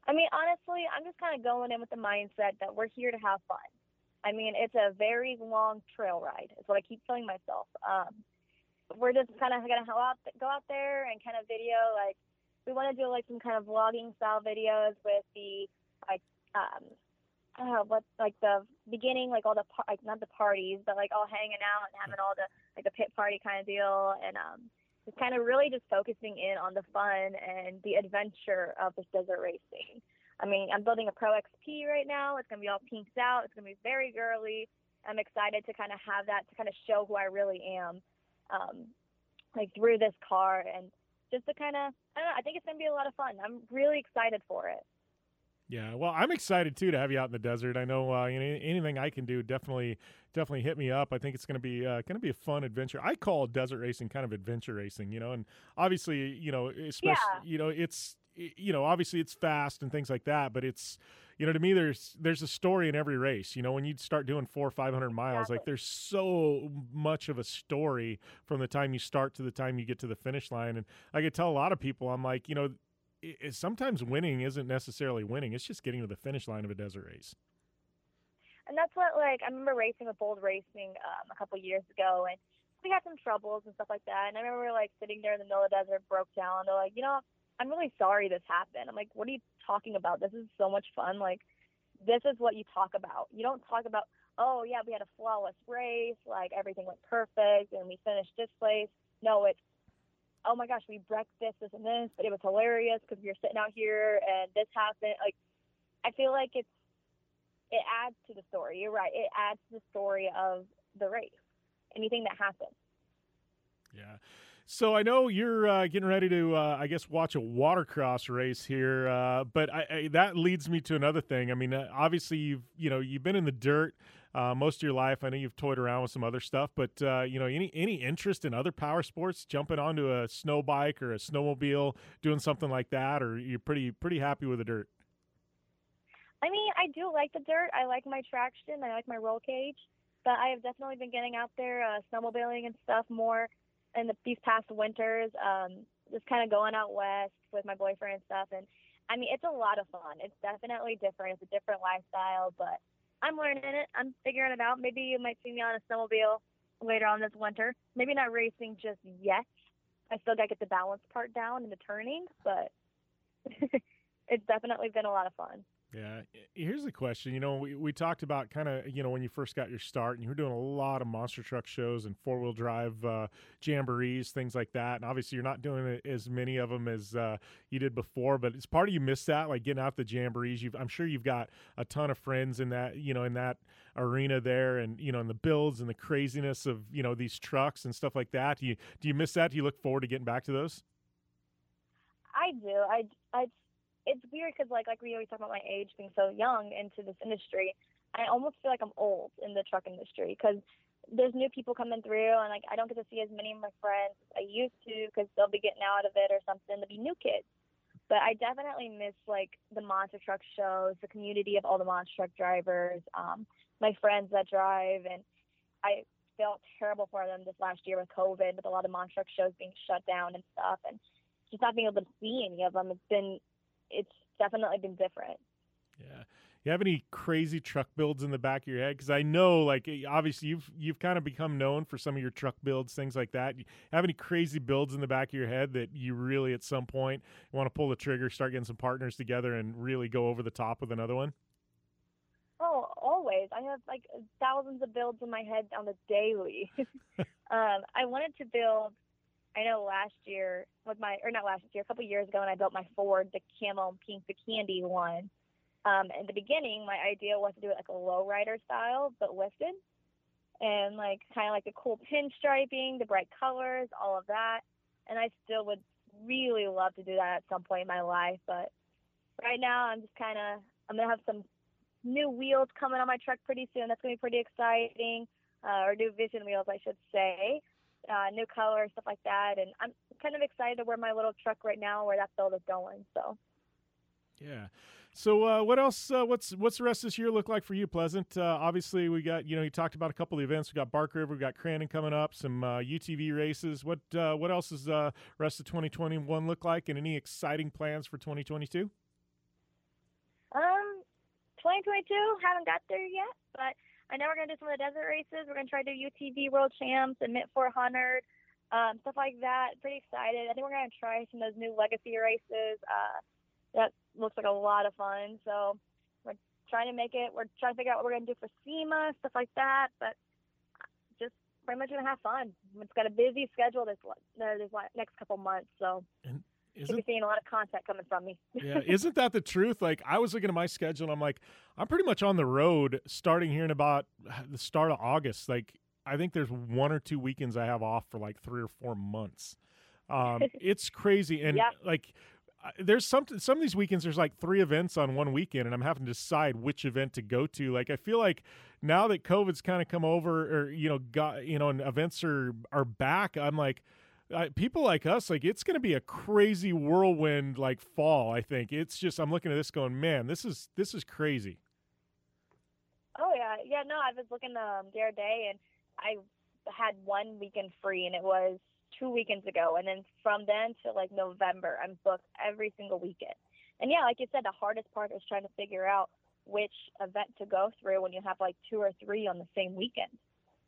I mean, honestly, I'm just kind of going in with the mindset that we're here to have fun. I mean, it's a very long trail ride. Is what I keep telling myself. Um, we're just kind of gonna go out, go out there and kind of video. Like, we want to do like some kind of vlogging style videos with the like, um, uh, what like the beginning, like all the par- like not the parties, but like all hanging out and having all the like the pit party kind of deal, and um, just kind of really just focusing in on the fun and the adventure of this desert racing. I mean, I'm building a Pro XP right now. It's to be all pinked out. It's to be very girly. I'm excited to kind of have that to kind of show who I really am, um, like through this car and just to kind of, I don't know, I think it's to be a lot of fun. I'm really excited for it. Yeah, well, I'm excited too to have you out in the desert. I know uh, you know, anything I can do definitely definitely hit me up. I think it's going to be uh, going to be a fun adventure. I call desert racing kind of adventure racing, you know, and obviously, you know, especially Yeah. you know, it's you know, obviously it's fast and things like that, but it's you know, to me there's there's a story in every race. You know, when you start doing 4 or 500 miles, like there's so much of a story from the time you start to the time you get to the finish line and I could tell a lot of people I'm like, you know, i- i- sometimes winning isn't necessarily winning. It's just getting to the finish line of a desert race. And that's what like I remember racing with Bold Racing um, a couple years ago, and we had some troubles and stuff like that. And I remember like sitting there in the middle of the desert, broke down. And They're like, you know, I'm really sorry this happened. I'm like, what are you talking about? This is so much fun. Like, this is what you talk about. You don't talk about, oh yeah, we had a flawless race, like everything went perfect, and we finished this place. No, it's oh my gosh, we breakfast this, and this, but it was hilarious because we were sitting out here and this happened. Like, I feel like it's it adds to the story. You're right. It adds to the story of the race. Anything that happens. Yeah. So I know you're uh, getting ready to, uh, I guess, watch a watercross race here, uh, but I, I, that leads me to another thing. I mean, uh, obviously you've you know you've been in the dirt uh, most of your life. I know you've toyed around with some other stuff, but uh, you know any any interest in other power sports, jumping onto a snow bike or a snowmobile, doing something like that, or you're pretty pretty happy with the dirt? I mean, I do like the dirt. I like my traction. I like my roll cage. But I have definitely been getting out there, uh, snowmobiling and stuff more in the, these past winters. Um, just kind of going out west with my boyfriend and stuff. And I mean, it's a lot of fun. It's definitely different. It's a different lifestyle, but I'm learning it. I'm figuring it out. Maybe you might see me on a snowmobile later on this winter. Maybe not racing just yet. I still got to get the balance part down and the turning, but it's definitely been a lot of fun. Yeah. Here's the question. You know, we, we talked about kind of, you know, when you first got your start and you were doing a lot of monster truck shows and four wheel drive uh, jamborees, things like that. And obviously, you're not doing as many of them as uh, you did before, but it's part of you miss that, like getting out the jamborees. You've, I'm sure you've got a ton of friends in that, you know, in that arena there and, you know, in the builds and the craziness of, you know, these trucks and stuff like that. Do you, do you miss that? Do you look forward to getting back to those? I do. I, I it's weird because like like we always talk about my age being so young into this industry. I almost feel like I'm old in the truck industry because there's new people coming through and like I don't get to see as many of my friends as I used to because they'll be getting out of it or something. There'll be new kids. but I definitely miss like the monster truck shows, the community of all the monster truck drivers, um, my friends that drive, and I felt terrible for them this last year with COVID, with a lot of monster truck shows being shut down and stuff, and just not being able to see any of them. It's been, it's definitely been different. Yeah. You have any crazy truck builds in the back of your head? Because I know, like, eh, obviously you've you've kind of become known for some of your truck builds, things like that. You have any crazy builds in the back of your head that you really, at some point, want to pull the trigger, start getting some partners together, and really go over the top with another one? Oh, always. I have like thousands of builds in my head on the daily. um, I wanted to build. I know last year with my, or not last year, a couple years ago, when I built my Ford, the camel pink, the candy one. Um, in the beginning, my idea was to do it like a lowrider style, but lifted, and like kind of like the cool pinstriping, the bright colors, all of that. And I still would really love to do that at some point in my life, but right now I'm just kind of I'm gonna have some new wheels coming on my truck pretty soon. That's gonna be pretty exciting, uh, or new vision wheels, I should say. Uh, new color, stuff like that, and I'm kind of excited to wear my little truck right now, where that build is going. So. Yeah. So uh, what else? Uh, what's what's the rest of this year look like for you, Pleasant? Uh, obviously, we got you know you talked about a couple of events. We got Bark River, we got Crandon coming up, some UTV uh, races. What uh, what else is uh, rest of 2021 look like, and any exciting plans for 2022? Um, 2022 haven't got there yet, but I know we're gonna do some of the desert races. We're gonna try to do UTV World Champs and Mint 400. Um, stuff like that. Pretty excited. I think we're gonna try some of those new legacy races. Uh, that looks like a lot of fun. So we're trying to make it. We're trying to figure out what we're going to do for SEMA, stuff like that. But just pretty much going to have fun. It's got a busy schedule this this next couple months. So. And- isn't, You'll be seeing a lot of content coming from me. yeah, isn't that the truth? Like I was looking at my schedule and I'm like, I'm pretty much on the road starting here in about the start of August. Like I think there's one or two weekends I have off for like three or four months. Um, it's crazy, and yeah. like there's some some of these weekends there's like three events on one weekend and i'm having to decide which event to go to like i feel like now that covid's kind of come over or you know got you know and events are are back i'm like uh, people like us like it's going to be a crazy whirlwind like fall i think it's just i'm looking at this going man this is this is crazy oh yeah yeah no i was looking um the other day and i had one weekend free and it was two weekends ago, and then from then to like November, I'm booked every single weekend. And yeah, like you said, the hardest part is trying to figure out which event to go through when you have like two or three on the same weekend.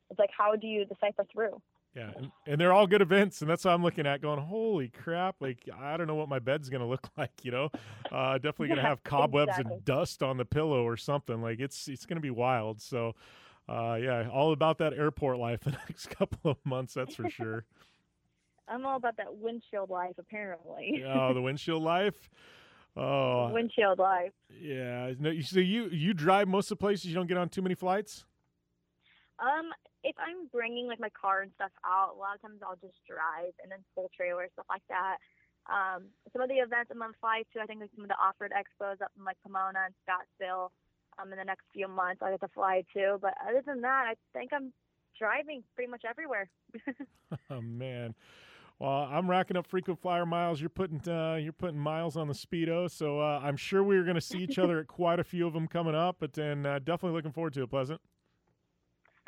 It's like how do you decipher through? Yeah, and, and they're all good events, and that's what I'm looking at. Going, holy crap! Like I don't know what my bed's gonna look like. You know, uh, definitely gonna have cobwebs exactly. and dust on the pillow or something. Like it's it's gonna be wild. So, uh, yeah, all about that airport life the next couple of months. That's for sure. I'm all about that windshield life, apparently. oh, the windshield life. Oh, windshield life. Yeah. No, so you you drive most of the places. You don't get on too many flights. Um, if I'm bringing like my car and stuff out, a lot of times I'll just drive and then full trailer stuff like that. Um, some of the events I'm on fly to, I think like some of the off-road expos up in like Pomona and Scottsdale. Um, in the next few months, I get to fly to. But other than that, I think I'm driving pretty much everywhere. oh man. Well, I'm racking up frequent flyer miles. You're putting uh, you're putting miles on the speedo, so uh, I'm sure we're going to see each other at quite a few of them coming up. But then uh, definitely looking forward to it, Pleasant.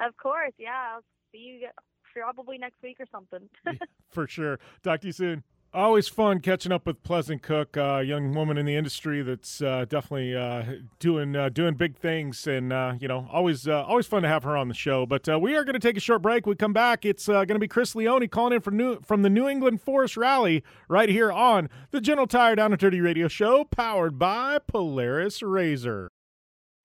Of course, yeah. I'll see you probably next week or something. yeah, for sure. Talk to you soon. Always fun catching up with Pleasant Cook, a uh, young woman in the industry that's uh, definitely uh, doing uh, doing big things, and uh, you know, always uh, always fun to have her on the show. But we are going to take a short break. We come back. It's going to be Chris Leone calling in from New from the New England Forest Rally right here on the General Tire Down and Dirty Radio Show, powered by Polaris RZR.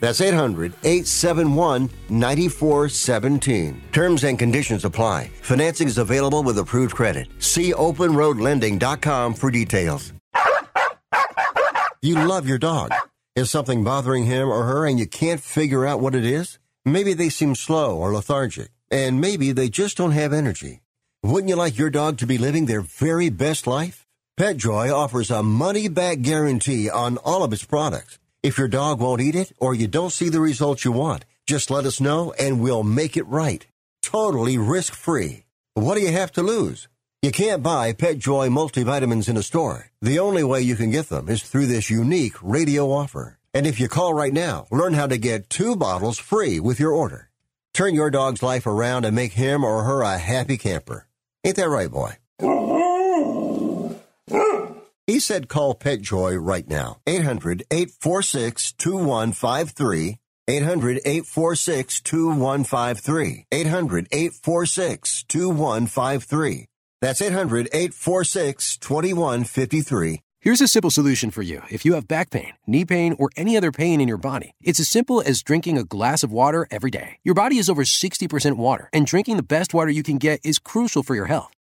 That's 800 871 9417. Terms and conditions apply. Financing is available with approved credit. See openroadlending.com for details. You love your dog. Is something bothering him or her and you can't figure out what it is? Maybe they seem slow or lethargic, and maybe they just don't have energy. Wouldn't you like your dog to be living their very best life? PetJoy offers a money back guarantee on all of its products. If your dog won't eat it or you don't see the results you want, just let us know and we'll make it right. Totally risk free. What do you have to lose? You can't buy PetJoy multivitamins in a store. The only way you can get them is through this unique radio offer. And if you call right now, learn how to get two bottles free with your order. Turn your dog's life around and make him or her a happy camper. Ain't that right, boy? He said call PetJoy right now. 800 846 2153. 800 846 2153. 800 846 2153. That's 800 846 2153. Here's a simple solution for you if you have back pain, knee pain, or any other pain in your body. It's as simple as drinking a glass of water every day. Your body is over 60% water, and drinking the best water you can get is crucial for your health.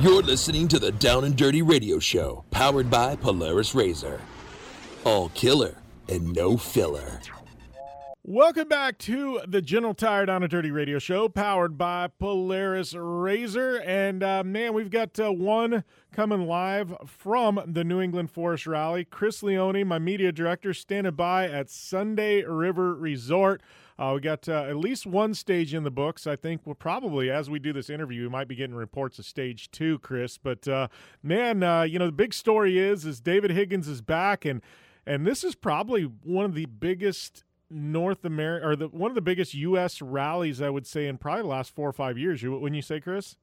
You're listening to the Down and Dirty Radio Show, powered by Polaris RZR. All killer and no filler. Welcome back to the General Tire Down and Dirty Radio Show, powered by Polaris RZR. And uh, man, we've got uh, one coming live from the New England Forest Rally. Chris Leone, my media director, standing by at Sunday River Resort. Uh, we got uh, at least one stage in the books. I think we'll probably, as we do this interview, we might be getting reports of stage two, Chris. But uh, man, uh, you know the big story is is David Higgins is back, and and this is probably one of the biggest North America or the one of the biggest U.S. rallies I would say in probably the last four or five years. You when you say, Chris?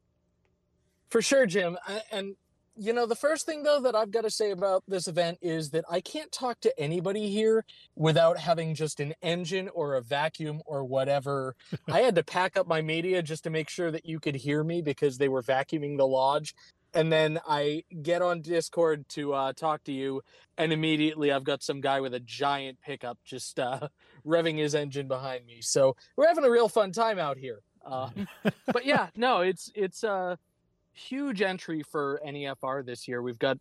For sure, Jim. And you know, the first thing though that I've got to say about this event is that I can't talk to anybody here without having just an engine or a vacuum or whatever. I had to pack up my media just to make sure that you could hear me because they were vacuuming the lodge. And then I get on Discord to uh, talk to you, and immediately I've got some guy with a giant pickup just uh, revving his engine behind me. So we're having a real fun time out here. Uh, but yeah, no, it's it's uh huge entry for NEFR this year. We've got,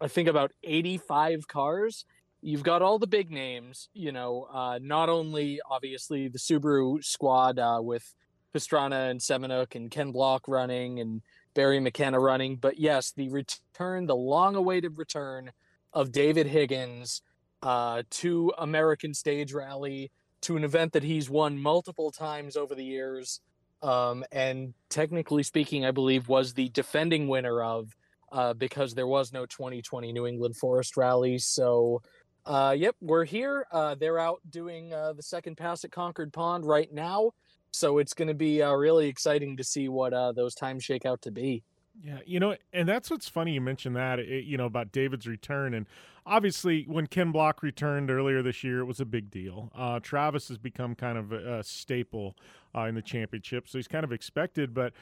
I think, about 85 cars. You've got all the big names, you know, uh, not only obviously the Subaru squad uh, with Pastrana and Semenuk and Ken Block running and Barry McKenna running, but yes, the return, the long awaited return of David Higgins uh, to American Stage Rally, to an event that he's won multiple times over the years um, and technically speaking, I believe was the defending winner of uh, because there was no 2020 New England Forest Rally. So, uh, yep, we're here. Uh, they're out doing uh, the second pass at Concord Pond right now. So it's going to be uh, really exciting to see what uh, those times shake out to be. Yeah, you know, and that's what's funny. You mentioned that, it, you know, about David's return, and obviously when Ken Block returned earlier this year, it was a big deal. Uh, Travis has become kind of a, a staple uh, in the championship, so he's kind of expected. But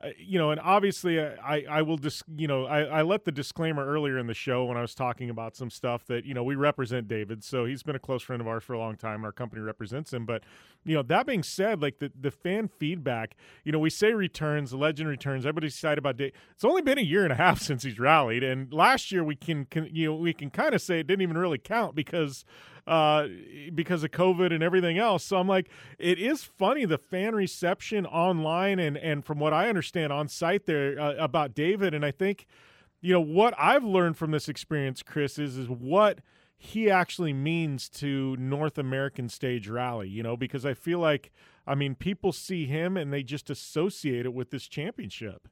uh, you know, and obviously, uh, I I will just you know I, I let the disclaimer earlier in the show when I was talking about some stuff that you know we represent David, so he's been a close friend of ours for a long time, and our company represents him. But you know, that being said, like the the fan feedback, you know, we say returns, legend returns. Everybody's excited about Dave. It's only been a year and a half since he's rallied, and last year we can, can you know we can kind of say it didn't even really count because uh, because of COVID and everything else. So I'm like, it is funny the fan reception online and and from what I understand on site there uh, about David. And I think, you know, what I've learned from this experience, Chris, is is what he actually means to North American stage rally. You know, because I feel like, I mean, people see him and they just associate it with this championship.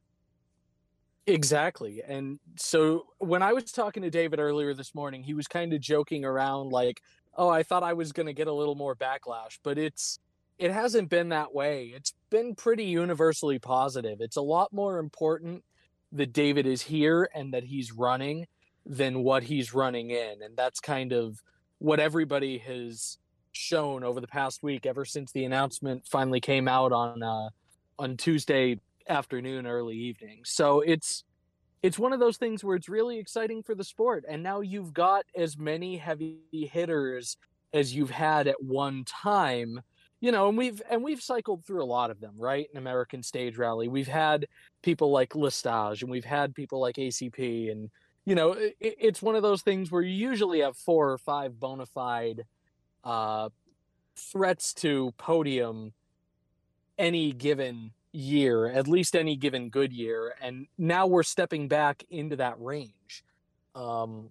Exactly. And so when I was talking to David earlier this morning, he was kind of joking around like, oh, I thought I was going to get a little more backlash, but it's it hasn't been that way. It's been pretty universally positive. It's a lot more important that David is here and that he's running than what he's running in, and that's kind of what everybody has shown over the past week ever since the announcement finally came out on uh, on Tuesday afternoon early evening. So it's it's one of those things where it's really exciting for the sport. And now you've got as many heavy hitters as you've had at one time. You know, and we've and we've cycled through a lot of them, right? In American Stage Rally, we've had people like L'Estage, and we've had people like ACP, and you know, it, it's one of those things where you usually have four or five bona fide uh, threats to podium any given year, at least any given good year. And now we're stepping back into that range. Um,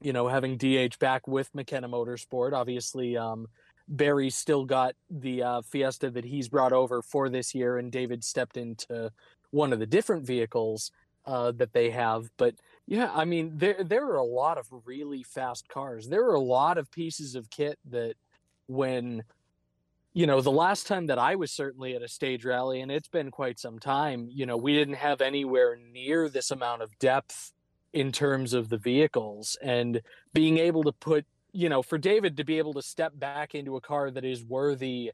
you know, having DH back with McKenna Motorsport, obviously, um, Barry still got the uh, Fiesta that he's brought over for this year, and David stepped into one of the different vehicles uh, that they have. But yeah, I mean, there there are a lot of really fast cars. There are a lot of pieces of kit that when you know, the last time that I was certainly at a stage rally, and it's been quite some time, you know, we didn't have anywhere near this amount of depth in terms of the vehicles and being able to put, you know, for David to be able to step back into a car that is worthy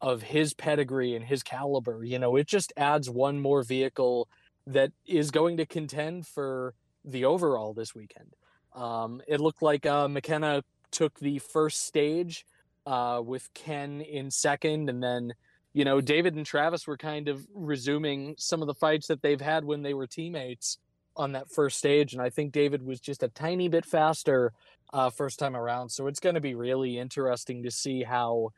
of his pedigree and his caliber, you know, it just adds one more vehicle that is going to contend for the overall this weekend. Um, it looked like uh, McKenna took the first stage uh, with Ken in second, and then you know David and Travis were kind of resuming some of the fights that they've had when they were teammates on that first stage, and I think David was just a tiny bit faster uh, first time around. So it's going to be really interesting to see how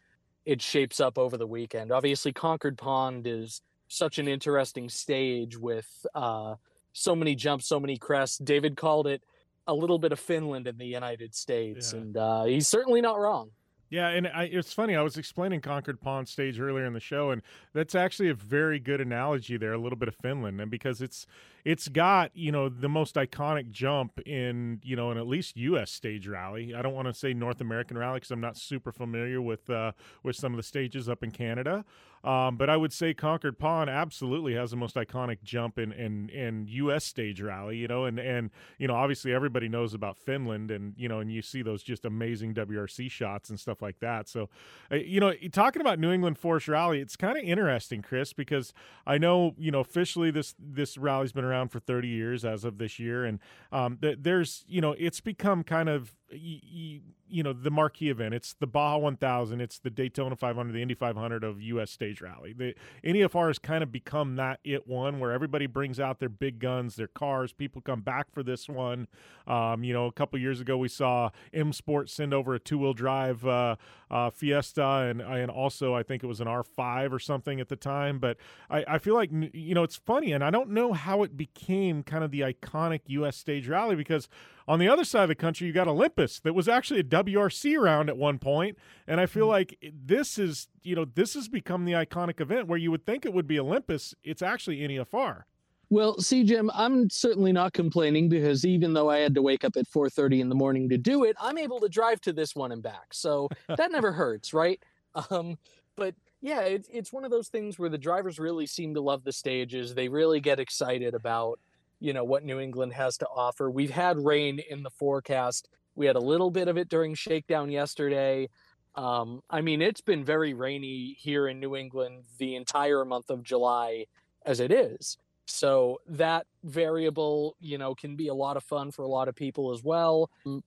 it shapes up over the weekend. Obviously, Concord Pond is such an interesting stage with uh, so many jumps, so many crests. David called it a little bit of Finland in the United States, yeah. and uh, he's certainly not wrong. Yeah, and I, it's funny. I was explaining Concord Pond stage earlier in the show, and that's actually a very good analogy there. A little bit of Finland, and because it's it's got you know the most iconic jump in you know in at least U.S. stage rally. I don't want to say North American rally because I'm not super familiar with uh, with some of the stages up in Canada, um, but I would say Concord Pond absolutely has the most iconic jump in, in in U.S. stage rally. You know, and and you know obviously everybody knows about Finland, and you know and you see those just amazing WRC shots and stuff like that. So, uh, you know, talking about New England Forest Rally, it's kind of interesting, Chris, because I know you know officially this this rally's been around for 30 years as of this year, and um, th- there's you know it's become kind of you you know the marquee event. It's the Baja 1000, it's the Daytona 500, the Indy 500 of U.S. stage rally. The NEFR has kind of become that it one where everybody brings out their big guns, their cars. People come back for this one. Um, you know, a couple years ago we saw M Sport send over a two wheel drive uh, uh, Fiesta, and and also I think it was an R5 or something at the time. But I, I feel like you know it's funny, and I don't know how it became kind of the iconic U.S. stage rally because on the other side of the country, you got Olympus that was actually a WRC round at one point, and I feel mm-hmm. like this is you know this has become the iconic event where you would think it would be Olympus. It's actually NEFR. Well, see, Jim, I'm certainly not complaining because even though I had to wake up at 4:30 in the morning to do it, I'm able to drive to this one and back, so that never hurts, right? Um, but yeah, it's it's one of those things where the drivers really seem to love the stages. They really get excited about you know what New England has to offer. We've had rain in the forecast. We had a little bit of it during shakedown yesterday. Um, I mean, it's been very rainy here in New England the entire month of July as it is. So that variable, you know, can be a lot of fun for a lot of people as well. Mm,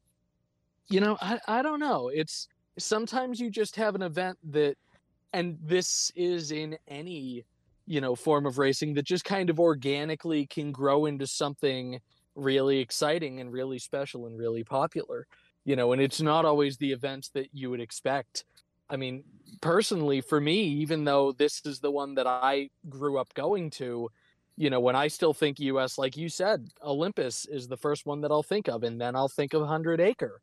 You know, I, I don't know. It's sometimes you just have an event that, and this is in any, you know, form of racing that just kind of organically can grow into something really exciting and really special and really popular. You know, and it's not always the events that you would expect. I mean, personally, for me, even though this is the one that I grew up going to, you know, when I still think US, like you said, Olympus is the first one that I'll think of, and then I'll think of 100 Acre.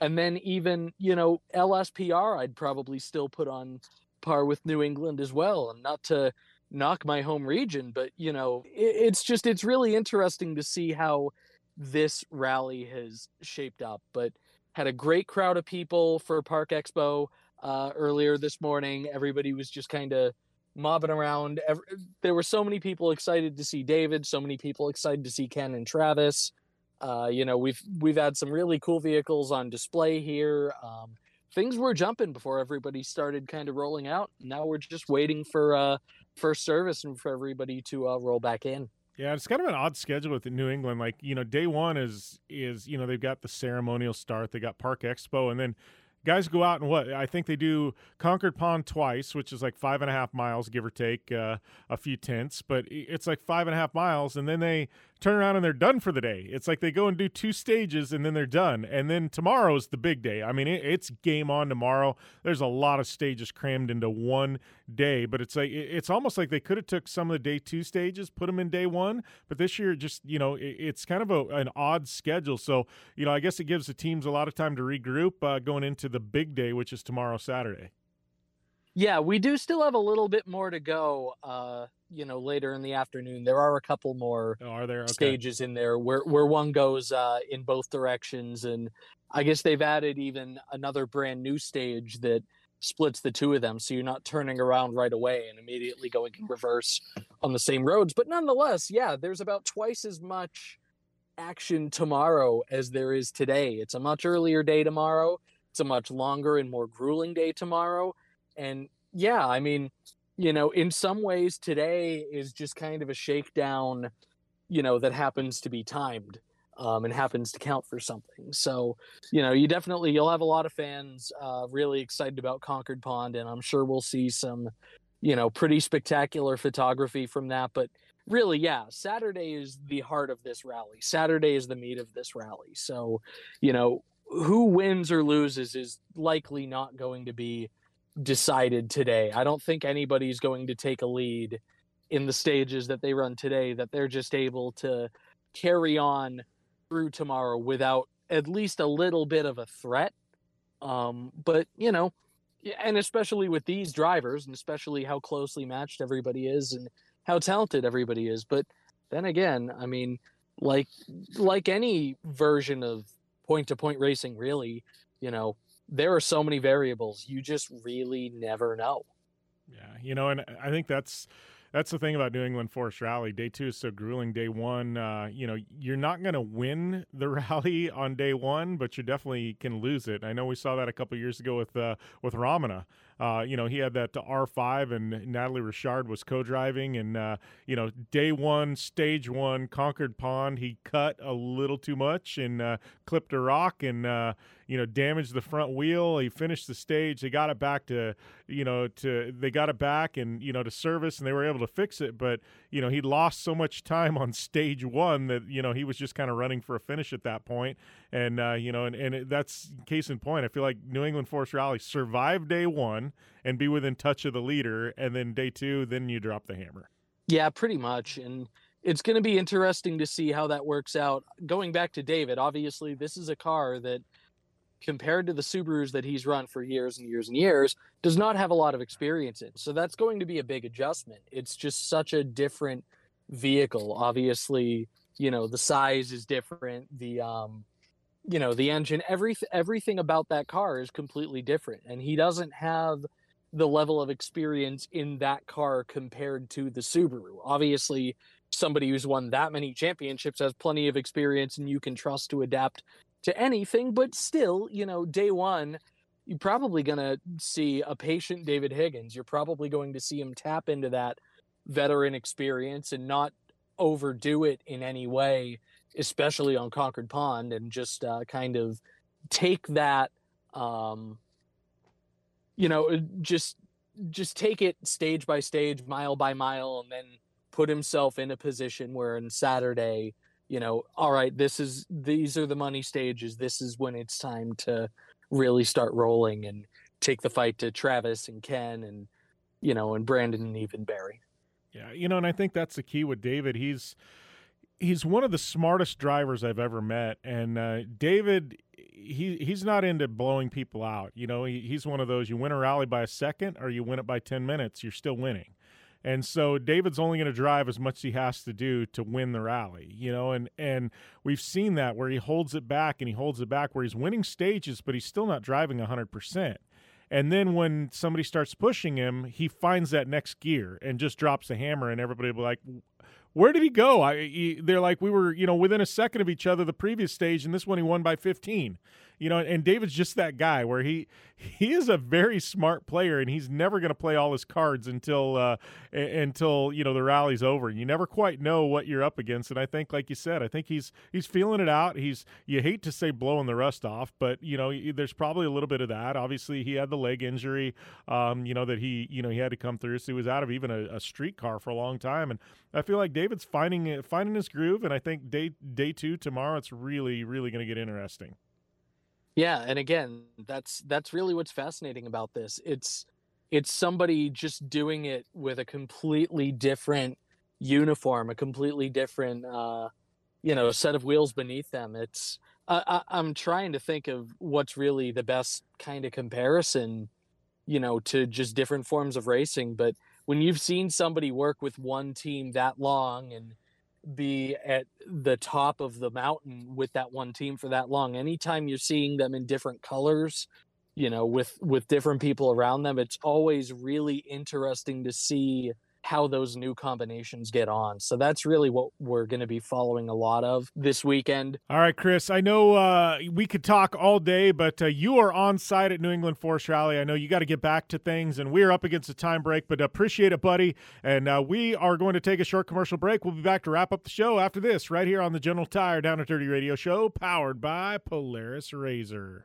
And then even, you know, LSPR, I'd probably still put on par with New England as well. And not to knock my home region, but, you know, it, it's just, it's really interesting to see how this rally has shaped up. But had a great crowd of people for Parc Expo uh, earlier this morning. Everybody was just kind of mobbing around. Every, there were so many people excited to see David, so many people excited to see Ken and Travis. Uh, you know, we've we've had some really cool vehicles on display here. Um, things were jumping before everybody started kind of rolling out. Now we're just waiting for uh, first service and for everybody to uh, roll back in. Yeah, it's kind of an odd schedule with New England. Like you know, day one is is you know they've got the ceremonial start, they got Parc Expo, and then guys go out and what I think they do Concord Pond twice, which is like five and a half miles, give or take uh, a few tenths, but it's like five and a half miles, and then they turn around and they're done for the day. It's like they go and do two stages and then they're done, and then tomorrow's the big day. I mean, it, it's game on tomorrow. There's a lot of stages crammed into one day, but it's like it, it's almost like they could have took some of the day two stages, put them in day one, but this year just you know it, it's kind of a, an odd schedule. So you know I guess it gives the teams a lot of time to regroup uh, going into the big day, which is tomorrow Saturday. Yeah, we do still have a little bit more to go. Uh, you know, later in the afternoon, there are a couple more oh, are there okay. stages in there where where one goes uh, in both directions, and I guess they've added even another brand new stage that splits the two of them, so you're not turning around right away and immediately going in reverse on the same roads. But nonetheless, yeah, there's about twice as much action tomorrow as there is today. It's a much earlier day tomorrow. It's a much longer and more grueling day tomorrow. And yeah, I mean, you know, in some ways today is just kind of a shakedown, you know, that happens to be timed um, and happens to count for something. So, you know, you definitely you'll have a lot of fans uh, really excited about Concord Pond, and I'm sure we'll see some, you know, pretty spectacular photography from that. But really, yeah, Saturday is the heart of this rally. Saturday is the meat of this rally. So, you know, who wins or loses is likely not going to be decided today. I don't think anybody's going to take a lead in the stages that they run today that they're just able to carry on through tomorrow without at least a little bit of a threat. Um, but you know, and especially with these drivers, and especially how closely matched everybody is, and how talented everybody is. But then again, I mean, like like any version of point to point racing, really, you know, there are so many variables. You just really never know. Yeah, you know, and I think that's that's the thing about New England Forest Rally. Day two is so grueling. Day one, uh, you know, you're not going to win the rally on day one, but you definitely can lose it. I know we saw that a couple years ago with uh, with Ramana. Uh, you know, he had that R5, and Natalie Richard was co-driving, and uh, you know, day one, stage one, Concord Pond, he cut a little too much and uh, clipped a rock, and uh, you know, damaged the front wheel. He finished the stage. They got it back to, you know, to they got it back and you know to service, and they were able to fix it. But you know, he lost so much time on stage one that you know he was just kind of running for a finish at that point. And uh, you know, and and that's case in point. I feel like New England Forest Rally survived day one and be within touch of the leader, and then day two, then you drop the hammer. Yeah, pretty much, and it's going to be interesting to see how that works out. Going back to David, obviously, this is a car that compared to the Subarus that he's run for years and years and years, does not have a lot of experience in. So that's going to be a big adjustment. It's just such a different vehicle. Obviously, you know, the size is different, the um you know, the engine, everything everything about that car is completely different and he doesn't have the level of experience in that car compared to the Subaru. Obviously, somebody who's won that many championships has plenty of experience and you can trust to adapt to anything, but still, you know, day one, you're probably going to see a patient David Higgins. You're probably going to see him tap into that veteran experience and not overdo it in any way, especially on Concord Pond, and just uh, kind of take that, um, you know, uh, just just take it stage by stage, mile by mile, and then put himself in a position where in Saturday, you know, all right, this is these are the money stages. This is when it's time to really start rolling and take the fight to Travis and Ken and you know and Brandon and even Barry. Yeah, you know, and I think that's the key with David. He's he's one of the smartest drivers I've ever met, and uh, David he he's not into blowing people out. You know, he, he's one of those you win a rally by a second or you win it by ten minutes, you're still winning. And so David's only going to drive as much as he has to do to win the rally, you know, and and we've seen that where he holds it back and he holds it back where he's winning stages, but he's still not driving 100%. And then when somebody starts pushing him, he finds that next gear and just drops the hammer, and everybody will be like, where did he go? I, he, they're like, we were, you know, within a second of each other the previous stage, and this one he won by 15 you know, and David's just that guy where he he is a very smart player, and he's never going to play all his cards until uh, until you know the rally's over. You never quite know what you're up against, and I think, like you said, I think he's he's feeling it out. He's you hate to say blowing the rust off, but you know, there's probably a little bit of that. Obviously, he had the leg injury, um, you know, that he you know he had to come through, so he was out of even a, a street car for a long time, and I feel like David's finding finding his groove, and I think day day two tomorrow, it's really really going to get interesting. Yeah, and again, that's that's really what's fascinating about this. It's it's somebody just doing it with a completely different uniform, a completely different uh you know, set of wheels beneath them. It's I, I, I'm trying to think of what's really the best kind of comparison, you know, to just different forms of racing. But when you've seen somebody work with one team that long and be at the top of the mountain with that one team for that long. Anytime you're seeing them in different colors, you know, with with different people around them, it's always really interesting to see how those new combinations get on. So that's really what we're going to be following a lot of this weekend. All right, Chris. I know uh, we could talk all day, but uh, you are on site at New England Forest Rally. I know you got to get back to things, and we're up against a time break, but appreciate it, buddy. And uh, we are going to take a short commercial break. We'll be back to wrap up the show after this, right here on the General Tire Down and Dirty Radio Show, powered by Polaris RZR.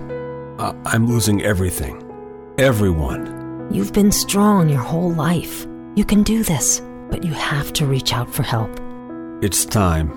I- I'm losing everything. Everyone. You've been strong your whole life. You can do this, but you have to reach out for help. It's time.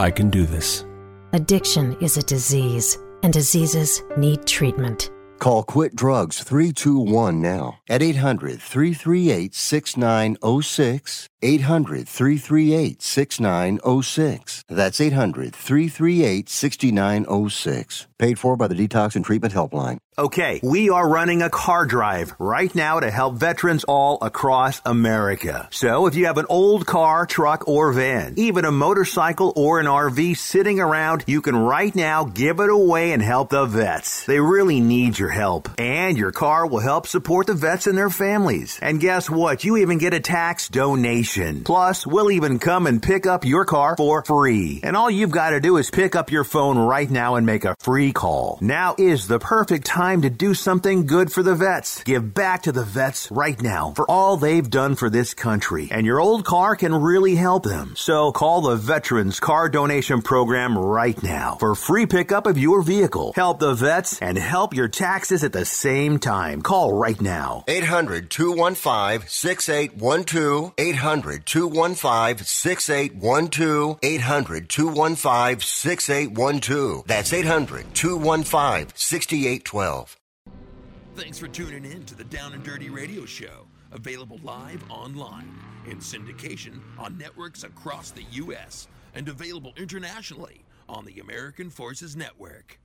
I can do this. Addiction is a disease, and diseases need treatment. Call Quit Drugs 321 now at 800 338 6906. 800 338 6906. That's 800 338 6906. Paid for by the Detox and Treatment Helpline. Okay, we are running a car drive right now to help veterans all across America. So if you have an old car, truck, or van, even a motorcycle or an RV sitting around, you can right now give it away and help the vets. They really need your help. And your car will help support the vets and their families. And guess what? You even get a tax donation. Plus, we'll even come and pick up your car for free. And all you've got to do is pick up your phone right now and make a free call. Now is the perfect time to do something good for the vets. Give back to the vets right now for all they've done for this country. And your old car can really help them. So call the Veterans Car Donation Program right now for free pickup of your vehicle. Help the vets and help your taxes at the same time. Call right now. 800 215 6812. 800 215 6812. 800 215 6812. That's 800 215 6812. Thanks for tuning in to the Down and Dirty Radio Show, available live online in syndication on networks across the U.S. and available internationally on the American Forces Network.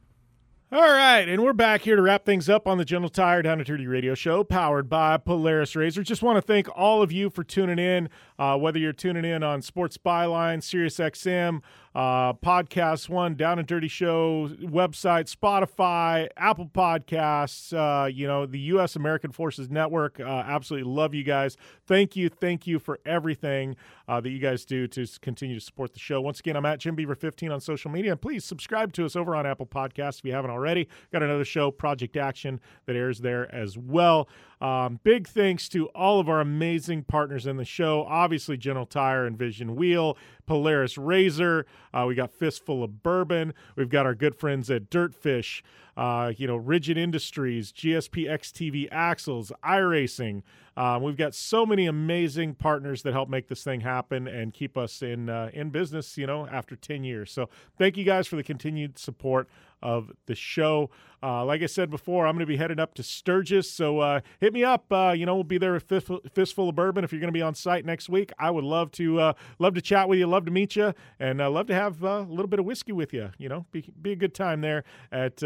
All right, and we're back here to wrap things up on the General Tire Down and Dirty Radio Show, powered by Polaris RZR. Just want to thank all of you for tuning in, uh, whether you're tuning in on Sports Byline, Sirius XM, uh, Podcast One, Down and Dirty Show website, Spotify, Apple Podcasts, uh, you know, the U.S. American Forces Network. Uh, absolutely love you guys. Thank you, thank you for everything uh, that you guys do to continue to support the show. Once again, I'm at Jim Beaver 15 on social media. And please subscribe to us over on Apple Podcasts if you haven't already. Got another show, Project Action, that airs there as well. Um, big thanks to all of our amazing partners in the show. Obviously, General Tire and Vision Wheel, Polaris RZR. Uh, we got Fistful of Bourbon. We've got our good friends at Dirtfish. Uh, you know, Rigid Industries, GSP XTV Axles, iRacing. Um, we've got so many amazing partners that help make this thing happen and keep us in uh, in business. You know, after ten years. So thank you guys for the continued support of the show. Uh, like I said before, I'm going to be headed up to Sturgis, so uh, hit me up. Uh, you know, we'll be there with fistful, fistful of bourbon if you're going to be on site next week. I would love to uh, love to chat with you, love to meet you, and uh, love to have uh, a little bit of whiskey with you. You know, be, be a good time there at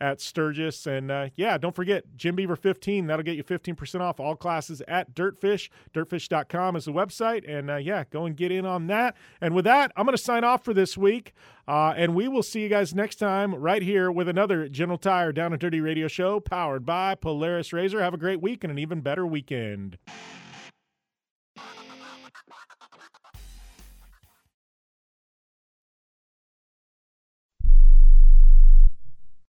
at Sturgis. And yeah, don't forget Jim Beaver 15. That'll get you 15% off all classes at Dirtfish. Dirtfish.com is the website, and yeah, go and get in on that. And with that, I'm going to sign off for this week. And we will see you guys next time right here with another General Tire Down and Dirty Radio Show powered by Polaris RZR. Have a great week and an even better weekend.